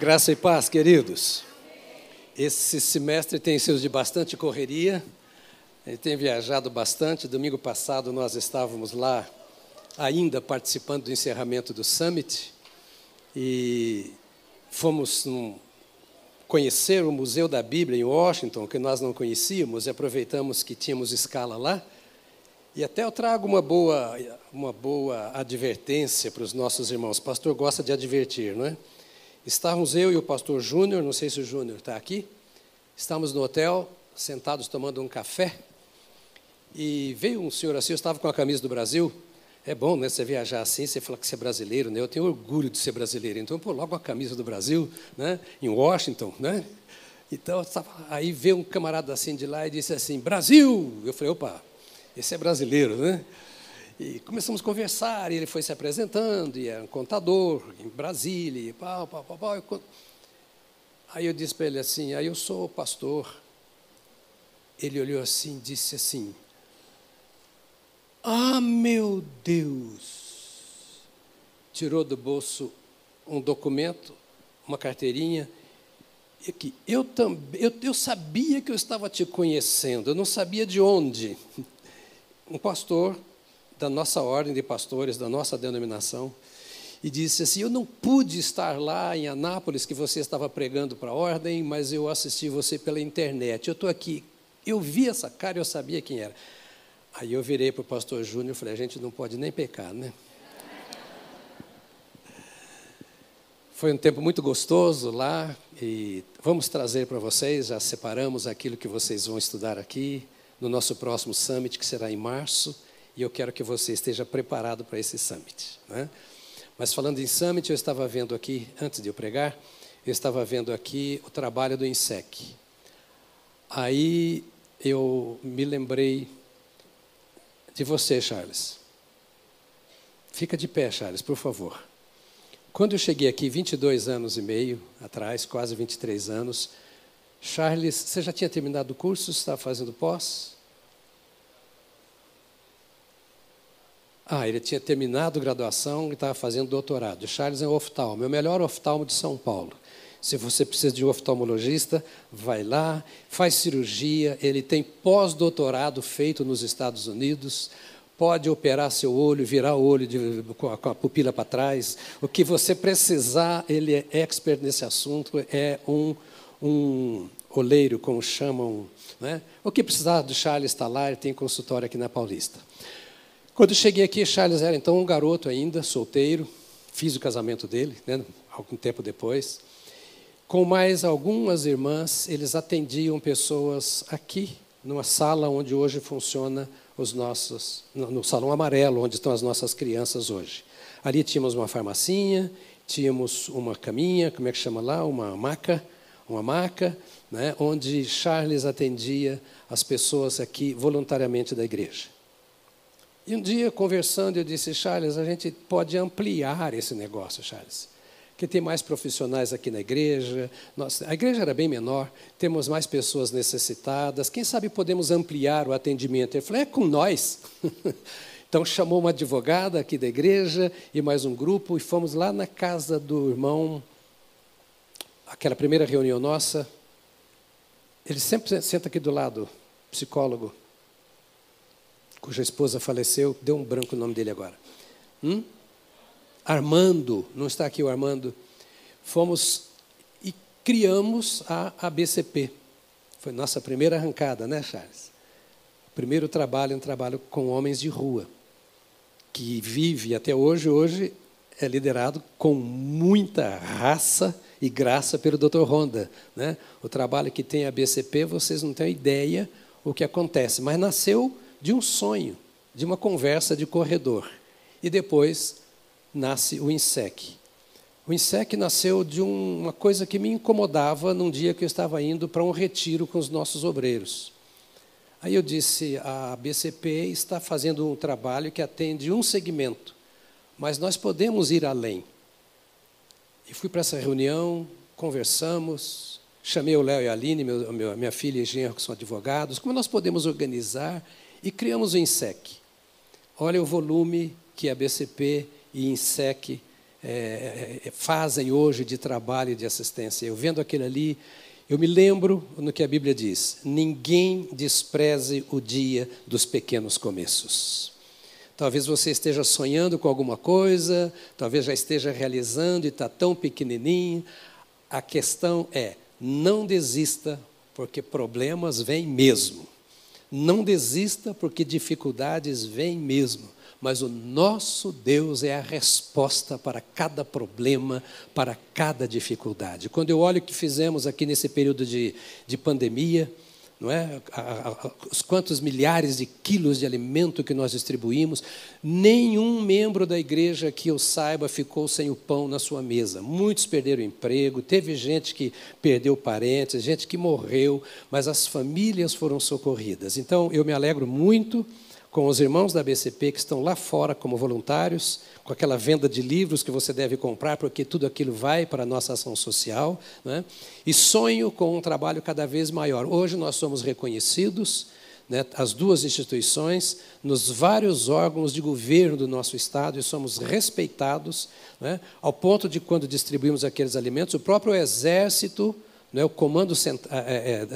Graça e paz, queridos. Esse semestre tem sido de bastante correria. Ele tem viajado bastante. Domingo passado nós estávamos lá ainda participando do encerramento do Summit e fomos num, conhecer o Museu da Bíblia em Washington, que nós não conhecíamos, e aproveitamos que tínhamos escala lá. E até eu trago uma boa, uma boa advertência para os nossos irmãos. O pastor gosta de advertir, não é? Estávamos eu e o pastor Júnior, não sei se o Júnior está aqui, estávamos no hotel, sentados tomando um café, e veio um senhor assim, eu estava com a camisa do Brasil, é bom, né, você viajar assim, você fala que você é brasileiro, né? Eu tenho orgulho de ser brasileiro, então pô, logo a camisa do Brasil, né, em Washington, né? Então, aí veio um camarada assim de lá e disse assim, Brasil! Eu falei, opa, esse é brasileiro, né? E começamos a conversar, e ele foi se apresentando, e era um contador em Brasília, e pau, pau, pau, pau. Aí eu disse para ele assim, aí eu sou pastor. Ele olhou assim e disse assim, ah, meu Deus! Tirou do bolso um documento, uma carteirinha, e que eu, também, eu, eu sabia que eu estava te conhecendo, eu não sabia de onde. Um pastor da nossa ordem de pastores, da nossa denominação, e disse assim: Eu não pude estar lá em Anápolis, que você estava pregando para a ordem, mas eu assisti você pela internet. Eu estou aqui. Eu vi essa cara eu sabia quem era. Aí eu virei para o pastor Júnior e falei: A gente não pode nem pecar, né? Foi um tempo muito gostoso lá e vamos trazer para vocês, já separamos aquilo que vocês vão estudar aqui no nosso próximo summit, que será em março e eu quero que você esteja preparado para esse summit. Né? Mas falando em summit, eu estava vendo aqui, antes de eu pregar, eu estava vendo aqui o trabalho do INSEC. Aí eu me lembrei de você, Charles. Fica de pé, Charles, por favor. Quando eu cheguei aqui, 22 anos e meio atrás, quase 23 anos, Charles, você já tinha terminado o curso, estava fazendo pós? Ah, ele tinha terminado graduação e estava fazendo doutorado. Charles é um oftalmo, é o melhor oftalmo de São Paulo. Se você precisa de um oftalmologista, vai lá, faz cirurgia. Ele tem pós-doutorado feito nos Estados Unidos. Pode operar seu olho, virar o olho de, com, a, com a pupila para trás. O que você precisar, ele é expert nesse assunto. É um, um oleiro, como chamam. Né? O que precisar do Charles está lá, ele tem consultório aqui na Paulista. Quando cheguei aqui, Charles era então um garoto ainda, solteiro, fiz o casamento dele, né, algum tempo depois. Com mais algumas irmãs, eles atendiam pessoas aqui, numa sala onde hoje funciona os nossos, no salão amarelo, onde estão as nossas crianças hoje. Ali tínhamos uma farmacinha, tínhamos uma caminha, como é que chama lá? Uma maca, uma maca, né, onde Charles atendia as pessoas aqui voluntariamente da igreja. E um dia, conversando, eu disse, Charles, a gente pode ampliar esse negócio, Charles. Que tem mais profissionais aqui na igreja. Nossa, a igreja era bem menor, temos mais pessoas necessitadas. Quem sabe podemos ampliar o atendimento? Ele falou, é com nós. então chamou uma advogada aqui da igreja e mais um grupo, e fomos lá na casa do irmão, aquela primeira reunião nossa. Ele sempre senta aqui do lado, psicólogo cuja esposa faleceu, deu um branco o nome dele agora. Hum? Armando, não está aqui o Armando. Fomos e criamos a ABCP. Foi nossa primeira arrancada, né, Charles? Primeiro trabalho, um trabalho com homens de rua, que vive até hoje, hoje é liderado com muita raça e graça pelo Dr. Honda. Né? O trabalho que tem a ABCP, vocês não têm ideia o que acontece, mas nasceu de um sonho, de uma conversa de corredor. E depois nasce o INSEC. O INSEC nasceu de um, uma coisa que me incomodava num dia que eu estava indo para um retiro com os nossos obreiros. Aí eu disse: a BCP está fazendo um trabalho que atende um segmento, mas nós podemos ir além. E fui para essa reunião, conversamos, chamei o Léo e a Aline, meu, minha filha e genro, que são advogados, como nós podemos organizar e criamos o INSEC. Olha o volume que a BCP e INSEC é, fazem hoje de trabalho e de assistência. Eu vendo aquele ali, eu me lembro no que a Bíblia diz: ninguém despreze o dia dos pequenos começos. Talvez você esteja sonhando com alguma coisa, talvez já esteja realizando e está tão pequenininho. A questão é: não desista, porque problemas vêm mesmo. Não desista, porque dificuldades vêm mesmo mas o nosso Deus é a resposta para cada problema, para cada dificuldade. Quando eu olho o que fizemos aqui nesse período de, de pandemia, não é? Os quantos milhares de quilos de alimento que nós distribuímos, nenhum membro da igreja que eu saiba ficou sem o pão na sua mesa. Muitos perderam emprego, teve gente que perdeu parentes, gente que morreu, mas as famílias foram socorridas. Então eu me alegro muito com os irmãos da BCP que estão lá fora como voluntários, com aquela venda de livros que você deve comprar, porque tudo aquilo vai para a nossa ação social, né? e sonho com um trabalho cada vez maior. Hoje nós somos reconhecidos, né, as duas instituições, nos vários órgãos de governo do nosso Estado, e somos respeitados, né, ao ponto de, quando distribuímos aqueles alimentos, o próprio Exército né, o Comando é,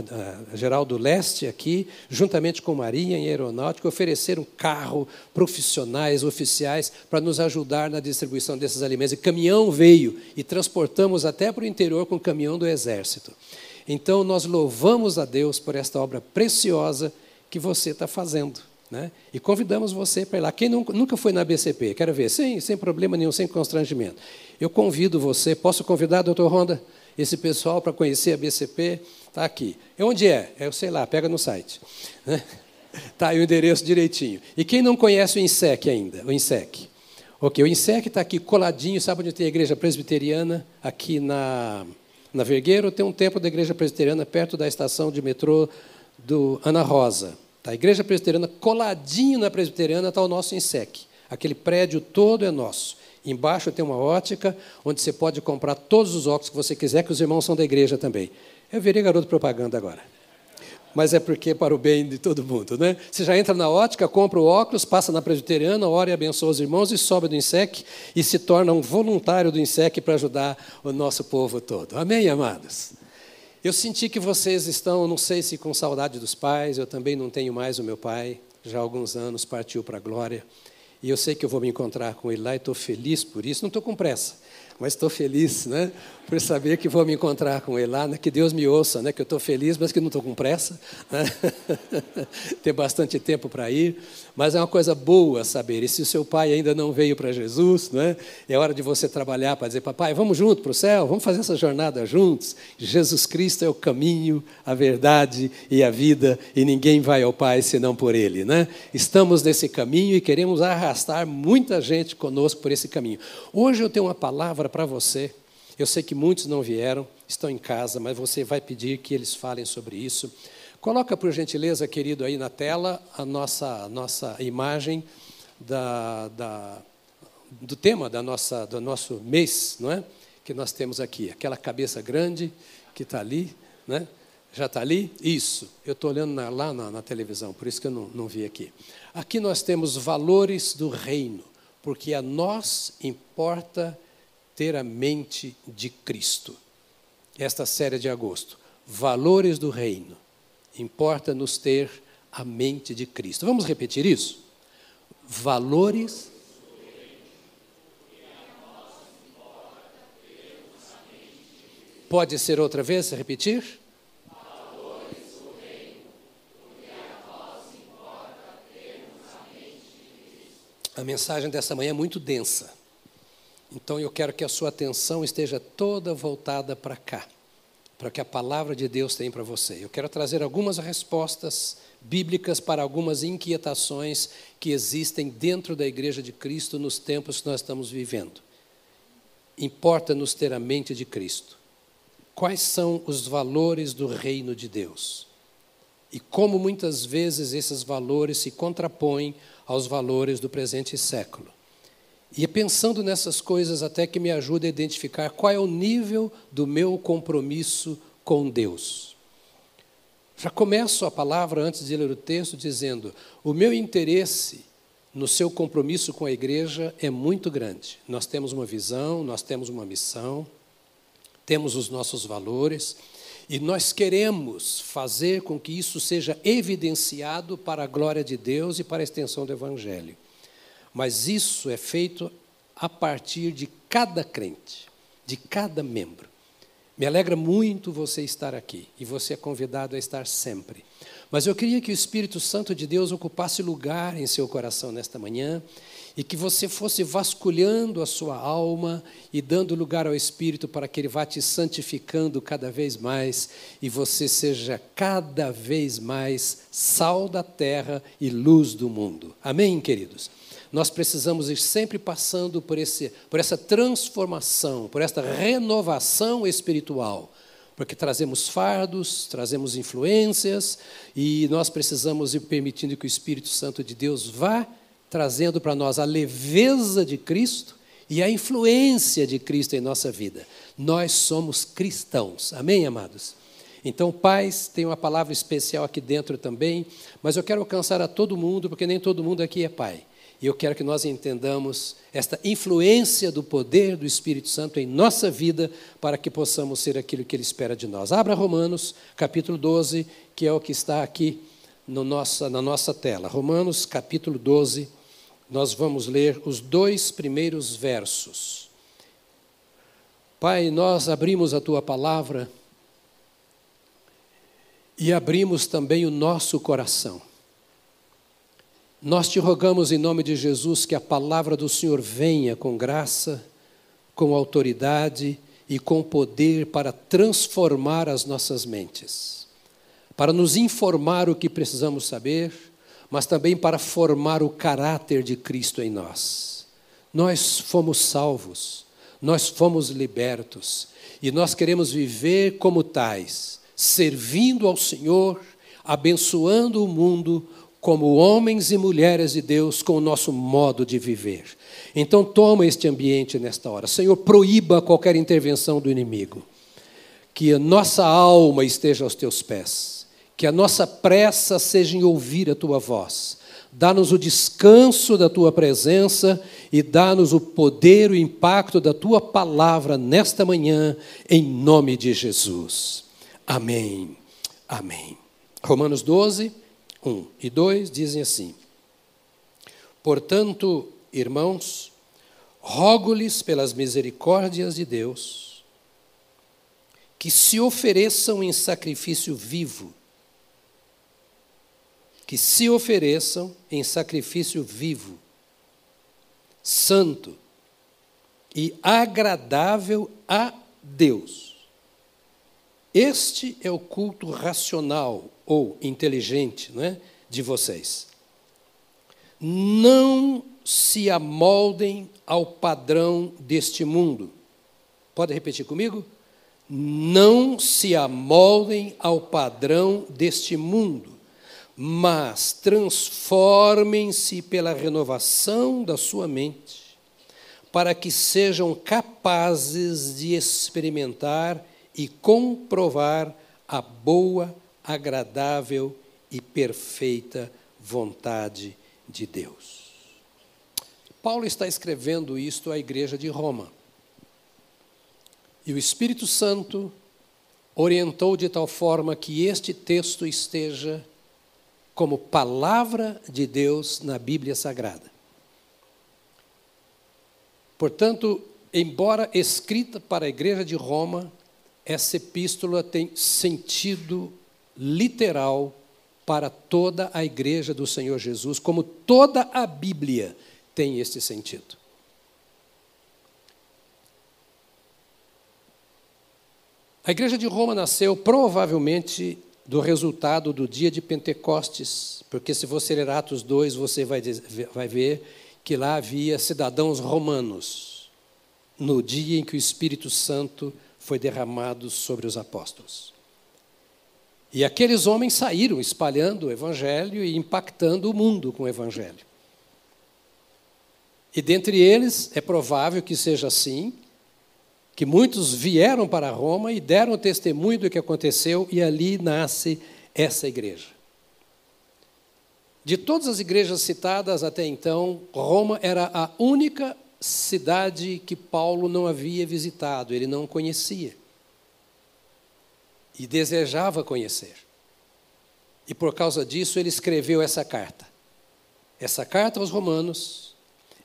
é, Geral do Leste aqui, juntamente com Marinha e Aeronáutica, ofereceram carro, profissionais, oficiais, para nos ajudar na distribuição desses alimentos. E caminhão veio e transportamos até para o interior com o caminhão do Exército. Então, nós louvamos a Deus por esta obra preciosa que você está fazendo. Né? E convidamos você para ir lá. Quem nunca foi na BCP, quero ver, sem, sem problema nenhum, sem constrangimento. Eu convido você, posso convidar, doutor Ronda? Esse pessoal para conhecer a BCP, está aqui. E onde é? Eu sei lá, pega no site. Está aí o endereço direitinho. E quem não conhece o INSEC ainda? O INSEC. Ok, o INSEC está aqui coladinho, sabe onde tem a igreja presbiteriana? Aqui na, na Vergueiro tem um templo da igreja presbiteriana perto da estação de metrô do Ana Rosa. Tá, a igreja presbiteriana, coladinho na presbiteriana, está o nosso INSEC. Aquele prédio todo é nosso. Embaixo tem uma ótica, onde você pode comprar todos os óculos que você quiser, que os irmãos são da igreja também. Eu virei garoto propaganda agora. Mas é porque é para o bem de todo mundo, né? Você já entra na ótica, compra o óculos, passa na presbiteriana, ora e abençoa os irmãos e sobe do INSEC e se torna um voluntário do INSEC para ajudar o nosso povo todo. Amém, amados? Eu senti que vocês estão, não sei se com saudade dos pais, eu também não tenho mais o meu pai, já há alguns anos partiu para a glória. E eu sei que eu vou me encontrar com ele lá e estou feliz por isso. Não estou com pressa, mas estou feliz, né? Por saber que vou me encontrar com ele lá, né? que Deus me ouça, né? Que eu estou feliz, mas que não estou com pressa. Né? Tem bastante tempo para ir, mas é uma coisa boa saber. E se o seu pai ainda não veio para Jesus, né? É hora de você trabalhar para dizer, papai, vamos junto para o céu, vamos fazer essa jornada juntos. Jesus Cristo é o caminho, a verdade e a vida, e ninguém vai ao Pai senão por Ele, né? Estamos nesse caminho e queremos arrastar muita gente conosco por esse caminho. Hoje eu tenho uma palavra para você eu sei que muitos não vieram, estão em casa, mas você vai pedir que eles falem sobre isso. Coloca, por gentileza, querido, aí na tela a nossa, nossa imagem da, da, do tema da nossa, do nosso mês, não é? Que nós temos aqui. Aquela cabeça grande que está ali, né? Já está ali? Isso. Eu estou olhando na, lá na, na, televisão, por isso que eu não, não vi aqui. Aqui nós temos valores do reino, porque a nós importa ter a mente de Cristo. Esta série de agosto, Valores do Reino. Importa nos ter a mente de Cristo. Vamos repetir isso? Valores Pode ser outra vez, repetir? A mensagem dessa manhã é muito densa. Então eu quero que a sua atenção esteja toda voltada para cá, para o que a palavra de Deus tem para você. Eu quero trazer algumas respostas bíblicas para algumas inquietações que existem dentro da igreja de Cristo nos tempos que nós estamos vivendo. Importa-nos ter a mente de Cristo. Quais são os valores do reino de Deus? E como muitas vezes esses valores se contrapõem aos valores do presente século. E é pensando nessas coisas até que me ajuda a identificar qual é o nível do meu compromisso com Deus. Já começo a palavra antes de ler o texto dizendo: o meu interesse no seu compromisso com a igreja é muito grande. Nós temos uma visão, nós temos uma missão, temos os nossos valores e nós queremos fazer com que isso seja evidenciado para a glória de Deus e para a extensão do Evangelho. Mas isso é feito a partir de cada crente, de cada membro. Me alegra muito você estar aqui e você é convidado a estar sempre. Mas eu queria que o Espírito Santo de Deus ocupasse lugar em seu coração nesta manhã e que você fosse vasculhando a sua alma e dando lugar ao Espírito para que ele vá te santificando cada vez mais e você seja cada vez mais sal da terra e luz do mundo. Amém, queridos? Nós precisamos ir sempre passando por, esse, por essa transformação, por esta renovação espiritual porque trazemos fardos, trazemos influências e nós precisamos ir permitindo que o Espírito Santo de Deus vá trazendo para nós a leveza de Cristo e a influência de Cristo em nossa vida. Nós somos cristãos, amém, amados? Então, pais, tem uma palavra especial aqui dentro também, mas eu quero alcançar a todo mundo, porque nem todo mundo aqui é pai. E eu quero que nós entendamos esta influência do poder do Espírito Santo em nossa vida, para que possamos ser aquilo que Ele espera de nós. Abra Romanos, capítulo 12, que é o que está aqui no nossa, na nossa tela. Romanos, capítulo 12 nós vamos ler os dois primeiros versos. Pai, nós abrimos a tua palavra e abrimos também o nosso coração. Nós te rogamos em nome de Jesus que a palavra do Senhor venha com graça, com autoridade e com poder para transformar as nossas mentes, para nos informar o que precisamos saber mas também para formar o caráter de Cristo em nós. Nós fomos salvos, nós fomos libertos e nós queremos viver como tais, servindo ao Senhor, abençoando o mundo como homens e mulheres de Deus com o nosso modo de viver. Então toma este ambiente nesta hora. Senhor, proíba qualquer intervenção do inimigo. Que a nossa alma esteja aos teus pés que a nossa pressa seja em ouvir a tua voz. Dá-nos o descanso da tua presença e dá-nos o poder, o impacto da tua palavra nesta manhã, em nome de Jesus. Amém. Amém. Romanos 12, 1 e 2 dizem assim: Portanto, irmãos, rogo-lhes pelas misericórdias de Deus, que se ofereçam em sacrifício vivo, que se ofereçam em sacrifício vivo, santo e agradável a Deus. Este é o culto racional ou inteligente né, de vocês. Não se amoldem ao padrão deste mundo. Pode repetir comigo? Não se amoldem ao padrão deste mundo mas transformem-se pela renovação da sua mente, para que sejam capazes de experimentar e comprovar a boa, agradável e perfeita vontade de Deus. Paulo está escrevendo isto à igreja de Roma. E o Espírito Santo orientou de tal forma que este texto esteja como palavra de Deus na Bíblia Sagrada. Portanto, embora escrita para a igreja de Roma, essa epístola tem sentido literal para toda a igreja do Senhor Jesus, como toda a Bíblia tem esse sentido. A igreja de Roma nasceu provavelmente do resultado do dia de Pentecostes, porque se você ler Atos 2, você vai, vai ver que lá havia cidadãos romanos, no dia em que o Espírito Santo foi derramado sobre os apóstolos. E aqueles homens saíram espalhando o Evangelho e impactando o mundo com o Evangelho. E dentre eles, é provável que seja assim, que muitos vieram para Roma e deram testemunho do que aconteceu, e ali nasce essa igreja. De todas as igrejas citadas até então, Roma era a única cidade que Paulo não havia visitado, ele não conhecia. E desejava conhecer. E por causa disso ele escreveu essa carta. Essa carta aos Romanos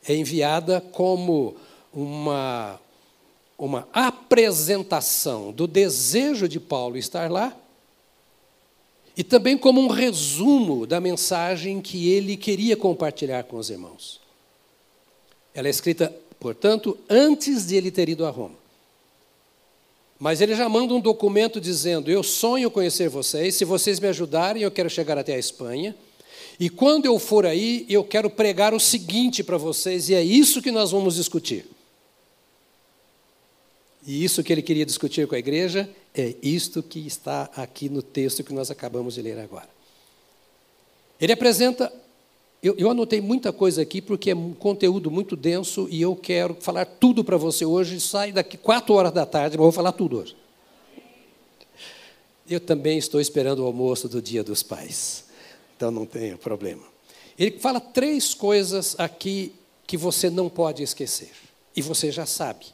é enviada como uma, uma apresentação do desejo de Paulo estar lá e também como um resumo da mensagem que ele queria compartilhar com os irmãos. Ela é escrita, portanto, antes de ele ter ido a Roma. Mas ele já manda um documento dizendo: Eu sonho conhecer vocês, se vocês me ajudarem, eu quero chegar até a Espanha. E quando eu for aí, eu quero pregar o seguinte para vocês, e é isso que nós vamos discutir. E isso que ele queria discutir com a igreja é isto que está aqui no texto que nós acabamos de ler agora. Ele apresenta. Eu, eu anotei muita coisa aqui porque é um conteúdo muito denso e eu quero falar tudo para você hoje. Sai daqui quatro horas da tarde, mas vou falar tudo hoje. Eu também estou esperando o almoço do Dia dos Pais, então não tenho problema. Ele fala três coisas aqui que você não pode esquecer, e você já sabe.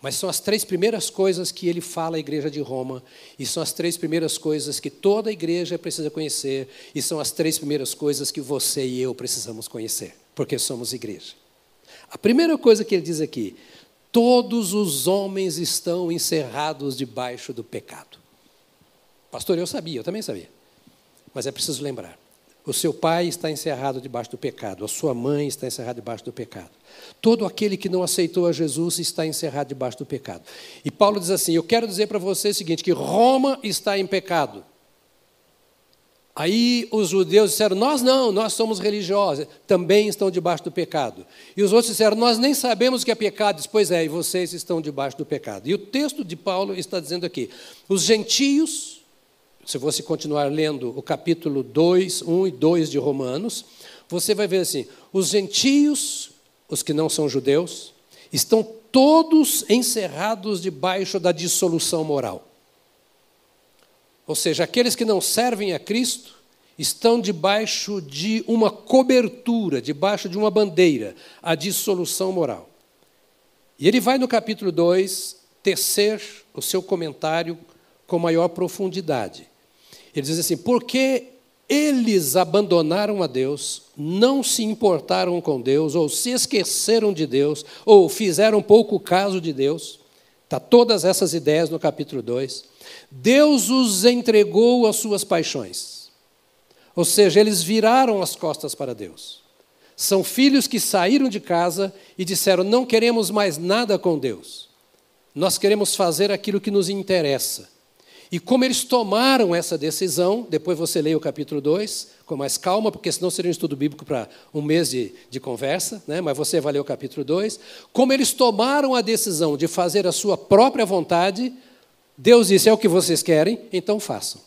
Mas são as três primeiras coisas que ele fala à igreja de Roma, e são as três primeiras coisas que toda igreja precisa conhecer, e são as três primeiras coisas que você e eu precisamos conhecer, porque somos igreja. A primeira coisa que ele diz aqui: todos os homens estão encerrados debaixo do pecado. Pastor, eu sabia, eu também sabia, mas é preciso lembrar. O seu pai está encerrado debaixo do pecado, a sua mãe está encerrada debaixo do pecado. Todo aquele que não aceitou a Jesus está encerrado debaixo do pecado. E Paulo diz assim: Eu quero dizer para você o seguinte: que Roma está em pecado. Aí os judeus disseram: Nós não, nós somos religiosos, também estão debaixo do pecado. E os outros disseram: Nós nem sabemos o que é pecado. Diz, pois é, e vocês estão debaixo do pecado. E o texto de Paulo está dizendo aqui: Os gentios se você continuar lendo o capítulo 2, 1 e 2 de Romanos, você vai ver assim: os gentios, os que não são judeus, estão todos encerrados debaixo da dissolução moral. Ou seja, aqueles que não servem a Cristo estão debaixo de uma cobertura, debaixo de uma bandeira, a dissolução moral. E ele vai no capítulo 2 tecer o seu comentário com maior profundidade. Ele diz assim: porque eles abandonaram a Deus, não se importaram com Deus, ou se esqueceram de Deus, ou fizeram pouco caso de Deus. Está todas essas ideias no capítulo 2. Deus os entregou às suas paixões. Ou seja, eles viraram as costas para Deus. São filhos que saíram de casa e disseram: não queremos mais nada com Deus. Nós queremos fazer aquilo que nos interessa. E como eles tomaram essa decisão, depois você leia o capítulo 2 com mais calma, porque senão seria um estudo bíblico para um mês de, de conversa, né? mas você vai ler o capítulo 2. Como eles tomaram a decisão de fazer a sua própria vontade, Deus disse: é o que vocês querem, então façam.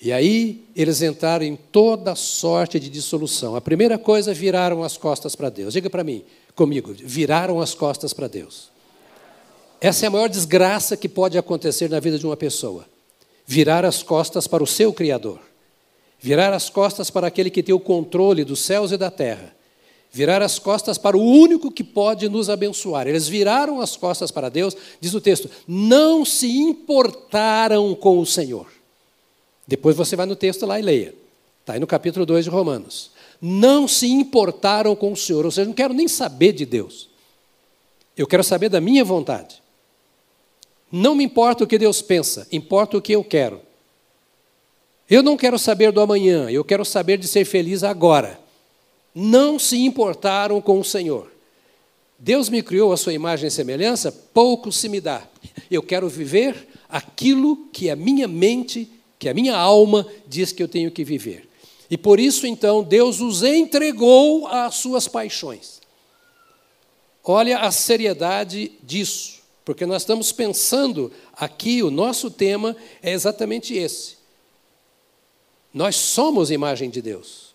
E aí eles entraram em toda sorte de dissolução. A primeira coisa, viraram as costas para Deus. Diga para mim, comigo, viraram as costas para Deus. Essa é a maior desgraça que pode acontecer na vida de uma pessoa. Virar as costas para o seu Criador. Virar as costas para aquele que tem o controle dos céus e da terra. Virar as costas para o único que pode nos abençoar. Eles viraram as costas para Deus, diz o texto, não se importaram com o Senhor. Depois você vai no texto lá e leia. Está aí no capítulo 2 de Romanos. Não se importaram com o Senhor, ou seja, não quero nem saber de Deus. Eu quero saber da minha vontade. Não me importa o que Deus pensa, importa o que eu quero. Eu não quero saber do amanhã, eu quero saber de ser feliz agora. Não se importaram com o Senhor. Deus me criou a sua imagem e semelhança, pouco se me dá. Eu quero viver aquilo que a minha mente, que a minha alma diz que eu tenho que viver. E por isso, então, Deus os entregou às suas paixões. Olha a seriedade disso. Porque nós estamos pensando aqui, o nosso tema é exatamente esse. Nós somos imagem de Deus.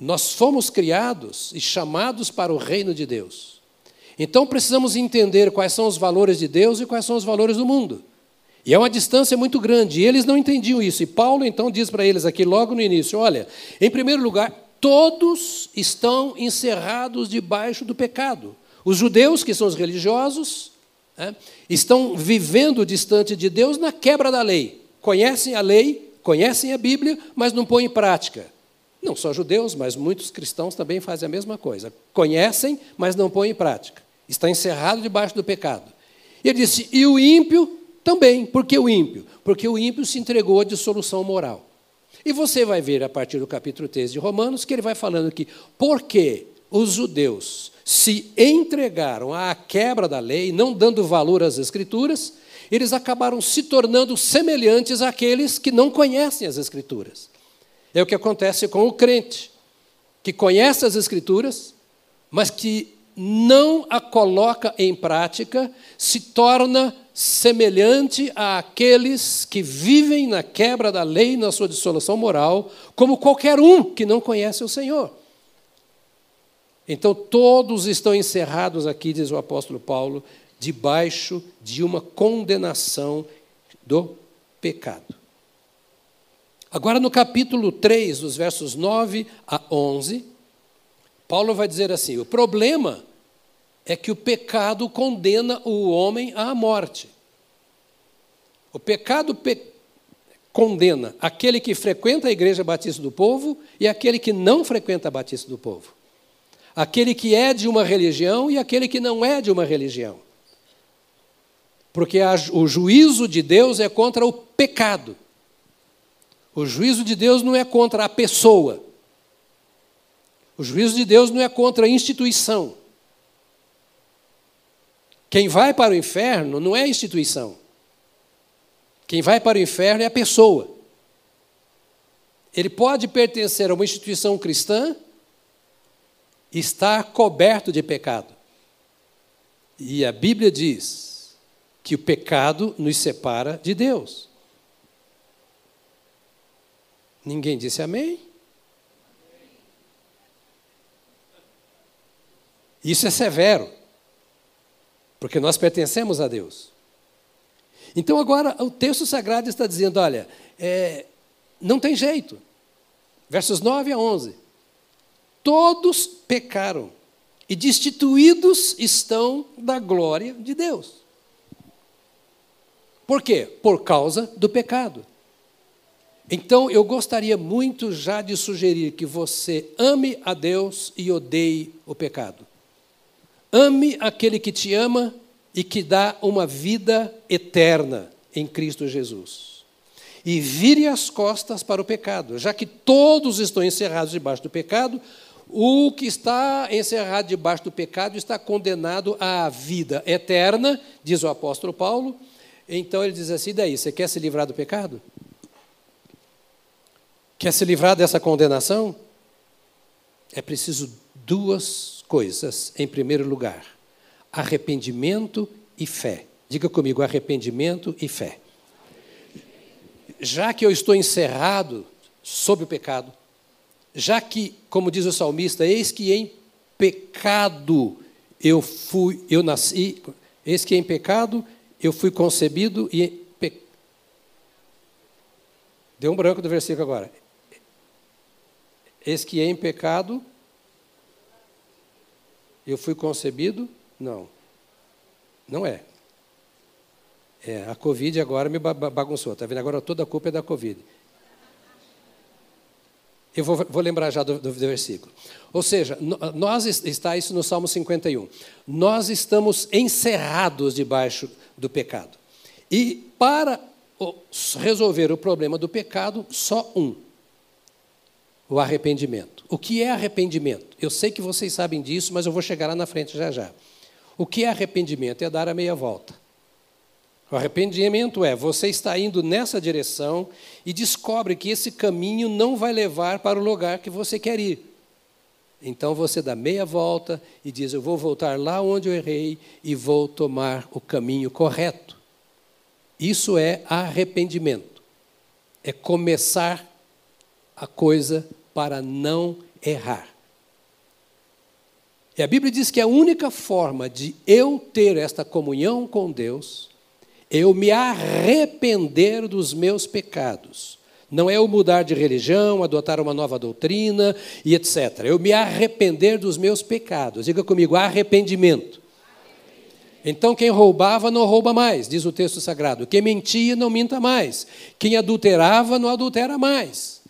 Nós fomos criados e chamados para o reino de Deus. Então precisamos entender quais são os valores de Deus e quais são os valores do mundo. E é uma distância muito grande. E eles não entendiam isso. E Paulo então diz para eles aqui logo no início: olha, em primeiro lugar, todos estão encerrados debaixo do pecado. Os judeus, que são os religiosos, né, estão vivendo distante de Deus na quebra da lei. Conhecem a lei, conhecem a Bíblia, mas não põem em prática. Não só judeus, mas muitos cristãos também fazem a mesma coisa. Conhecem, mas não põem em prática. Está encerrado debaixo do pecado. E ele disse: e o ímpio também. Por que o ímpio? Porque o ímpio se entregou à dissolução moral. E você vai ver a partir do capítulo 13 de Romanos que ele vai falando que porque os judeus se entregaram à quebra da lei, não dando valor às escrituras, eles acabaram se tornando semelhantes àqueles que não conhecem as escrituras. É o que acontece com o crente, que conhece as escrituras, mas que não a coloca em prática, se torna semelhante àqueles que vivem na quebra da lei, na sua dissolução moral, como qualquer um que não conhece o Senhor. Então, todos estão encerrados aqui, diz o apóstolo Paulo, debaixo de uma condenação do pecado. Agora, no capítulo 3, dos versos 9 a 11, Paulo vai dizer assim: o problema é que o pecado condena o homem à morte. O pecado pe condena aquele que frequenta a igreja batista do povo e aquele que não frequenta a batista do povo. Aquele que é de uma religião e aquele que não é de uma religião. Porque a, o juízo de Deus é contra o pecado. O juízo de Deus não é contra a pessoa. O juízo de Deus não é contra a instituição. Quem vai para o inferno não é a instituição. Quem vai para o inferno é a pessoa. Ele pode pertencer a uma instituição cristã e estar coberto de pecado. E a Bíblia diz que o pecado nos separa de Deus. Ninguém disse amém? Isso é severo porque nós pertencemos a Deus. Então, agora, o texto sagrado está dizendo: olha, é, não tem jeito. Versos 9 a 11. Todos pecaram e destituídos estão da glória de Deus. Por quê? Por causa do pecado. Então, eu gostaria muito já de sugerir que você ame a Deus e odeie o pecado. Ame aquele que te ama e que dá uma vida eterna em Cristo Jesus. E vire as costas para o pecado, já que todos estão encerrados debaixo do pecado, o que está encerrado debaixo do pecado está condenado à vida eterna, diz o apóstolo Paulo. Então ele diz assim: daí, você quer se livrar do pecado? Quer se livrar dessa condenação? É preciso duas coisas em primeiro lugar: arrependimento e fé. Diga comigo, arrependimento e fé. Já que eu estou encerrado sob o pecado, já que, como diz o salmista, eis que em pecado eu fui, eu nasci, eis que em pecado eu fui concebido e pe... deu um branco do versículo agora. Eis que em pecado eu fui concebido? Não. Não é. É, a Covid agora me bagunçou, está vendo? Agora toda a culpa é da Covid. Eu vou, vou lembrar já do, do, versículo. Ou seja, nós está isso no Salmo 51. Nós estamos encerrados debaixo do pecado. E para resolver o problema do pecado, só um: o arrependimento. O que é arrependimento? Eu sei que vocês sabem disso, mas eu vou chegar lá na frente já já. O que é arrependimento? É dar a meia volta. O arrependimento é você está indo nessa direção e descobre que esse caminho não vai levar para o lugar que você quer ir. Então você dá meia volta e diz: Eu vou voltar lá onde eu errei e vou tomar o caminho correto. Isso é arrependimento. É começar a coisa para não errar. E a Bíblia diz que a única forma de eu ter esta comunhão com Deus eu me arrepender dos meus pecados. Não é eu mudar de religião, adotar uma nova doutrina e etc. Eu me arrepender dos meus pecados. Diga comigo, arrependimento. Então, quem roubava não rouba mais, diz o texto sagrado. Quem mentia não minta mais. Quem adulterava não adultera mais.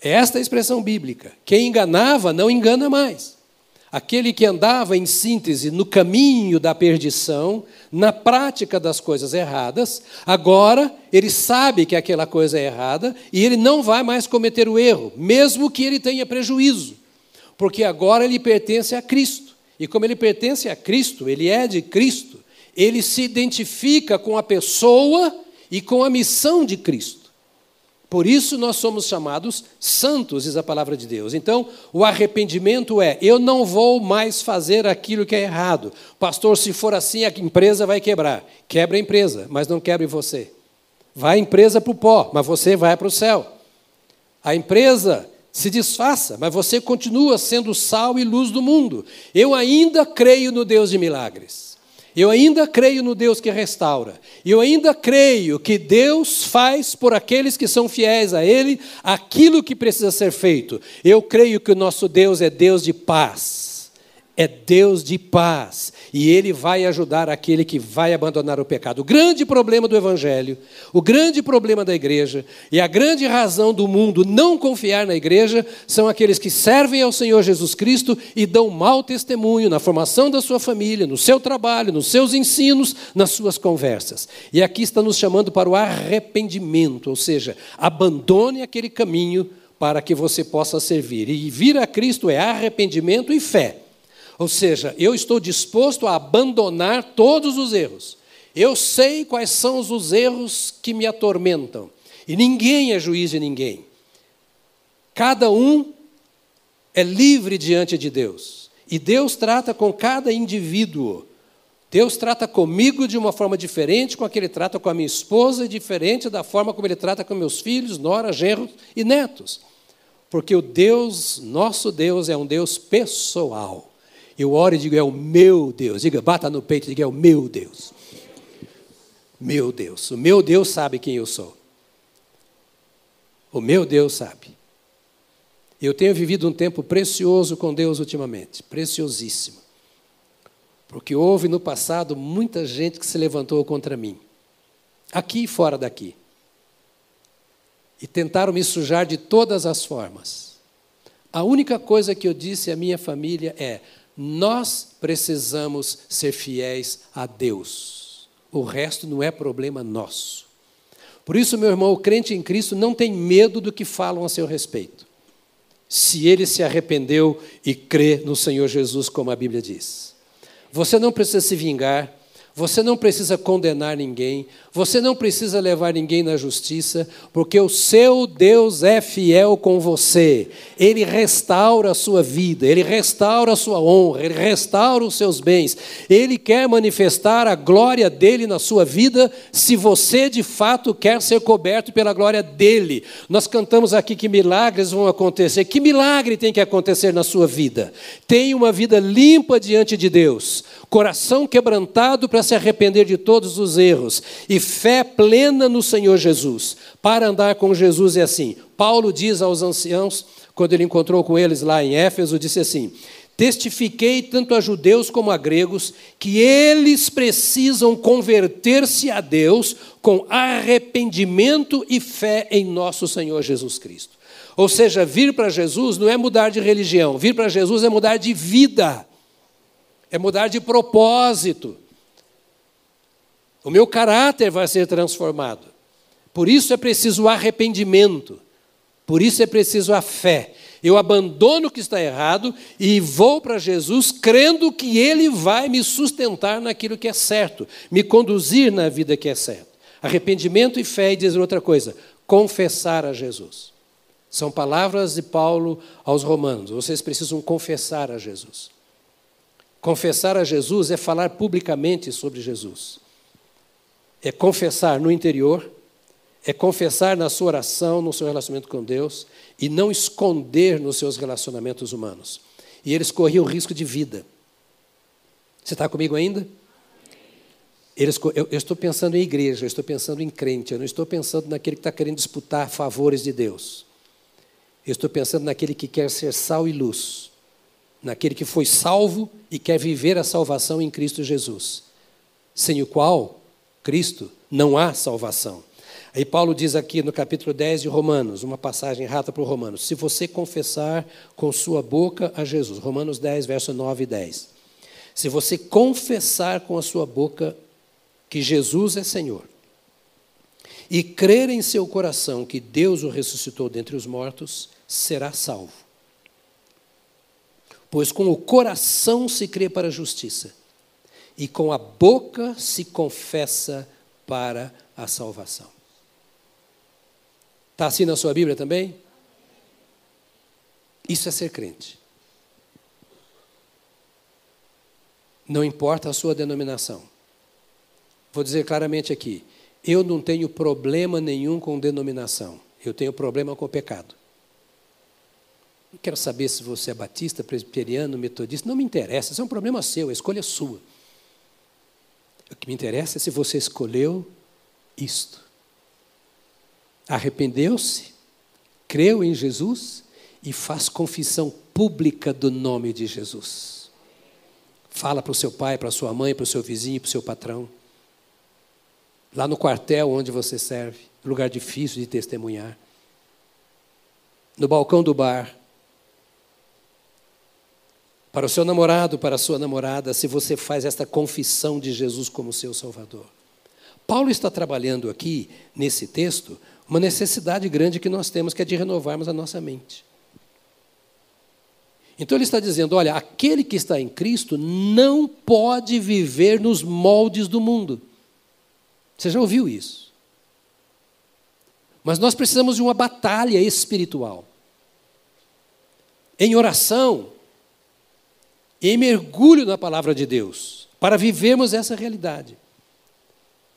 É esta a expressão bíblica. Quem enganava não engana mais. Aquele que andava, em síntese, no caminho da perdição, na prática das coisas erradas, agora ele sabe que aquela coisa é errada e ele não vai mais cometer o erro, mesmo que ele tenha prejuízo, porque agora ele pertence a Cristo. E como ele pertence a Cristo, ele é de Cristo, ele se identifica com a pessoa e com a missão de Cristo. Por isso nós somos chamados santos, diz a palavra de Deus. Então, o arrependimento é: eu não vou mais fazer aquilo que é errado. Pastor, se for assim, a empresa vai quebrar. Quebra a empresa, mas não quebre você. Vai a empresa para o pó, mas você vai para o céu. A empresa se desfaça, mas você continua sendo sal e luz do mundo. Eu ainda creio no Deus de milagres. Eu ainda creio no Deus que restaura. Eu ainda creio que Deus faz por aqueles que são fiéis a Ele aquilo que precisa ser feito. Eu creio que o nosso Deus é Deus de paz é Deus de paz e Ele vai ajudar aquele que vai abandonar o pecado. O grande problema do Evangelho, o grande problema da igreja e a grande razão do mundo não confiar na igreja são aqueles que servem ao Senhor Jesus Cristo e dão mau testemunho na formação da sua família, no seu trabalho, nos seus ensinos, nas suas conversas. E aqui está nos chamando para o arrependimento, ou seja, abandone aquele caminho para que você possa servir. E vir a Cristo é arrependimento e fé. Ou seja, eu estou disposto a abandonar todos os erros. Eu sei quais são os erros que me atormentam. E ninguém é juiz de ninguém. Cada um é livre diante de Deus. E Deus trata com cada indivíduo. Deus trata comigo de uma forma diferente com a que Ele trata com a minha esposa e diferente da forma como Ele trata com meus filhos, nora, genros e netos. Porque o Deus, nosso Deus, é um Deus pessoal. Eu oro e digo, é o meu Deus. Diga, bata no peito e diga, é o meu Deus. Meu Deus. O meu Deus sabe quem eu sou. O meu Deus sabe. Eu tenho vivido um tempo precioso com Deus ultimamente, preciosíssimo. Porque houve no passado muita gente que se levantou contra mim, aqui e fora daqui. E tentaram me sujar de todas as formas. A única coisa que eu disse à minha família é: nós precisamos ser fiéis a Deus. O resto não é problema nosso. Por isso, meu irmão, o crente em Cristo não tem medo do que falam a seu respeito. Se ele se arrependeu e crê no Senhor Jesus, como a Bíblia diz. Você não precisa se vingar, você não precisa condenar ninguém, você não precisa levar ninguém na justiça, porque o seu Deus é fiel com você. Ele restaura a sua vida, ele restaura a sua honra, ele restaura os seus bens. Ele quer manifestar a glória dele na sua vida, se você de fato quer ser coberto pela glória dele. Nós cantamos aqui que milagres vão acontecer. Que milagre tem que acontecer na sua vida? Tenha uma vida limpa diante de Deus, coração quebrantado para se arrepender de todos os erros e fé plena no Senhor Jesus. Para andar com Jesus é assim. Paulo diz aos anciãos, quando ele encontrou com eles lá em Éfeso, disse assim: Testifiquei tanto a judeus como a gregos que eles precisam converter-se a Deus com arrependimento e fé em nosso Senhor Jesus Cristo. Ou seja, vir para Jesus não é mudar de religião, vir para Jesus é mudar de vida, é mudar de propósito. O meu caráter vai ser transformado. Por isso é preciso o arrependimento. Por isso é preciso a fé. Eu abandono o que está errado e vou para Jesus crendo que Ele vai me sustentar naquilo que é certo, me conduzir na vida que é certa. Arrependimento e fé, e dizer outra coisa, confessar a Jesus. São palavras de Paulo aos Romanos. Vocês precisam confessar a Jesus. Confessar a Jesus é falar publicamente sobre Jesus é confessar no interior, é confessar na sua oração, no seu relacionamento com Deus, e não esconder nos seus relacionamentos humanos. E eles corriam risco de vida. Você está comigo ainda? eu, eu estou pensando em igreja, eu estou pensando em crente, eu não estou pensando naquele que está querendo disputar favores de Deus. Eu estou pensando naquele que quer ser sal e luz, naquele que foi salvo e quer viver a salvação em Cristo Jesus, sem o qual, Cristo, não há salvação. Aí Paulo diz aqui no capítulo 10 de Romanos, uma passagem rata para o Romanos: se você confessar com sua boca a Jesus, Romanos 10, verso 9 e 10. Se você confessar com a sua boca que Jesus é Senhor, e crer em seu coração que Deus o ressuscitou dentre os mortos, será salvo. Pois com o coração se crê para a justiça, e com a boca se confessa para a salvação. Está assim na sua Bíblia também? Isso é ser crente. Não importa a sua denominação. Vou dizer claramente aqui: eu não tenho problema nenhum com denominação, eu tenho problema com o pecado. Não quero saber se você é batista, presbiteriano, metodista, não me interessa, isso é um problema seu, a escolha é sua. O que me interessa é se você escolheu isto. Arrependeu-se, creu em Jesus e faz confissão pública do nome de Jesus. Fala para o seu pai, para a sua mãe, para o seu vizinho, para o seu patrão lá no quartel onde você serve, lugar difícil de testemunhar, no balcão do bar, para o seu namorado, para a sua namorada, se você faz esta confissão de Jesus como seu Salvador. Paulo está trabalhando aqui, nesse texto, uma necessidade grande que nós temos, que é de renovarmos a nossa mente. Então ele está dizendo: olha, aquele que está em Cristo não pode viver nos moldes do mundo. Você já ouviu isso? Mas nós precisamos de uma batalha espiritual. Em oração, em mergulho na palavra de Deus, para vivermos essa realidade.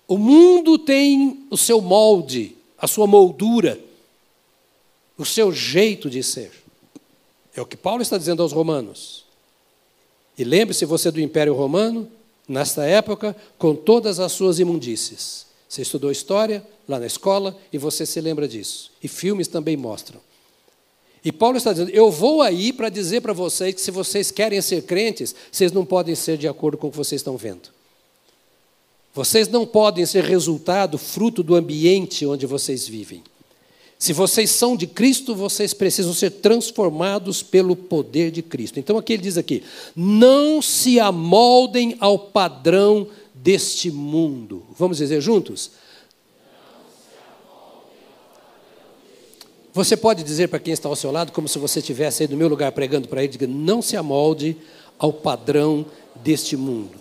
O mundo tem o seu molde, a sua moldura, o seu jeito de ser. É o que Paulo está dizendo aos romanos. E lembre-se você do Império Romano, nesta época, com todas as suas imundícies. Você estudou história lá na escola e você se lembra disso. E filmes também mostram. E Paulo está dizendo: Eu vou aí para dizer para vocês que se vocês querem ser crentes, vocês não podem ser de acordo com o que vocês estão vendo. Vocês não podem ser resultado, fruto do ambiente onde vocês vivem. Se vocês são de Cristo, vocês precisam ser transformados pelo poder de Cristo. Então aqui ele diz aqui: não se amoldem ao padrão deste mundo. Vamos dizer juntos? Você pode dizer para quem está ao seu lado, como se você estivesse aí no meu lugar pregando para ele, diga, não se amolde ao padrão deste mundo,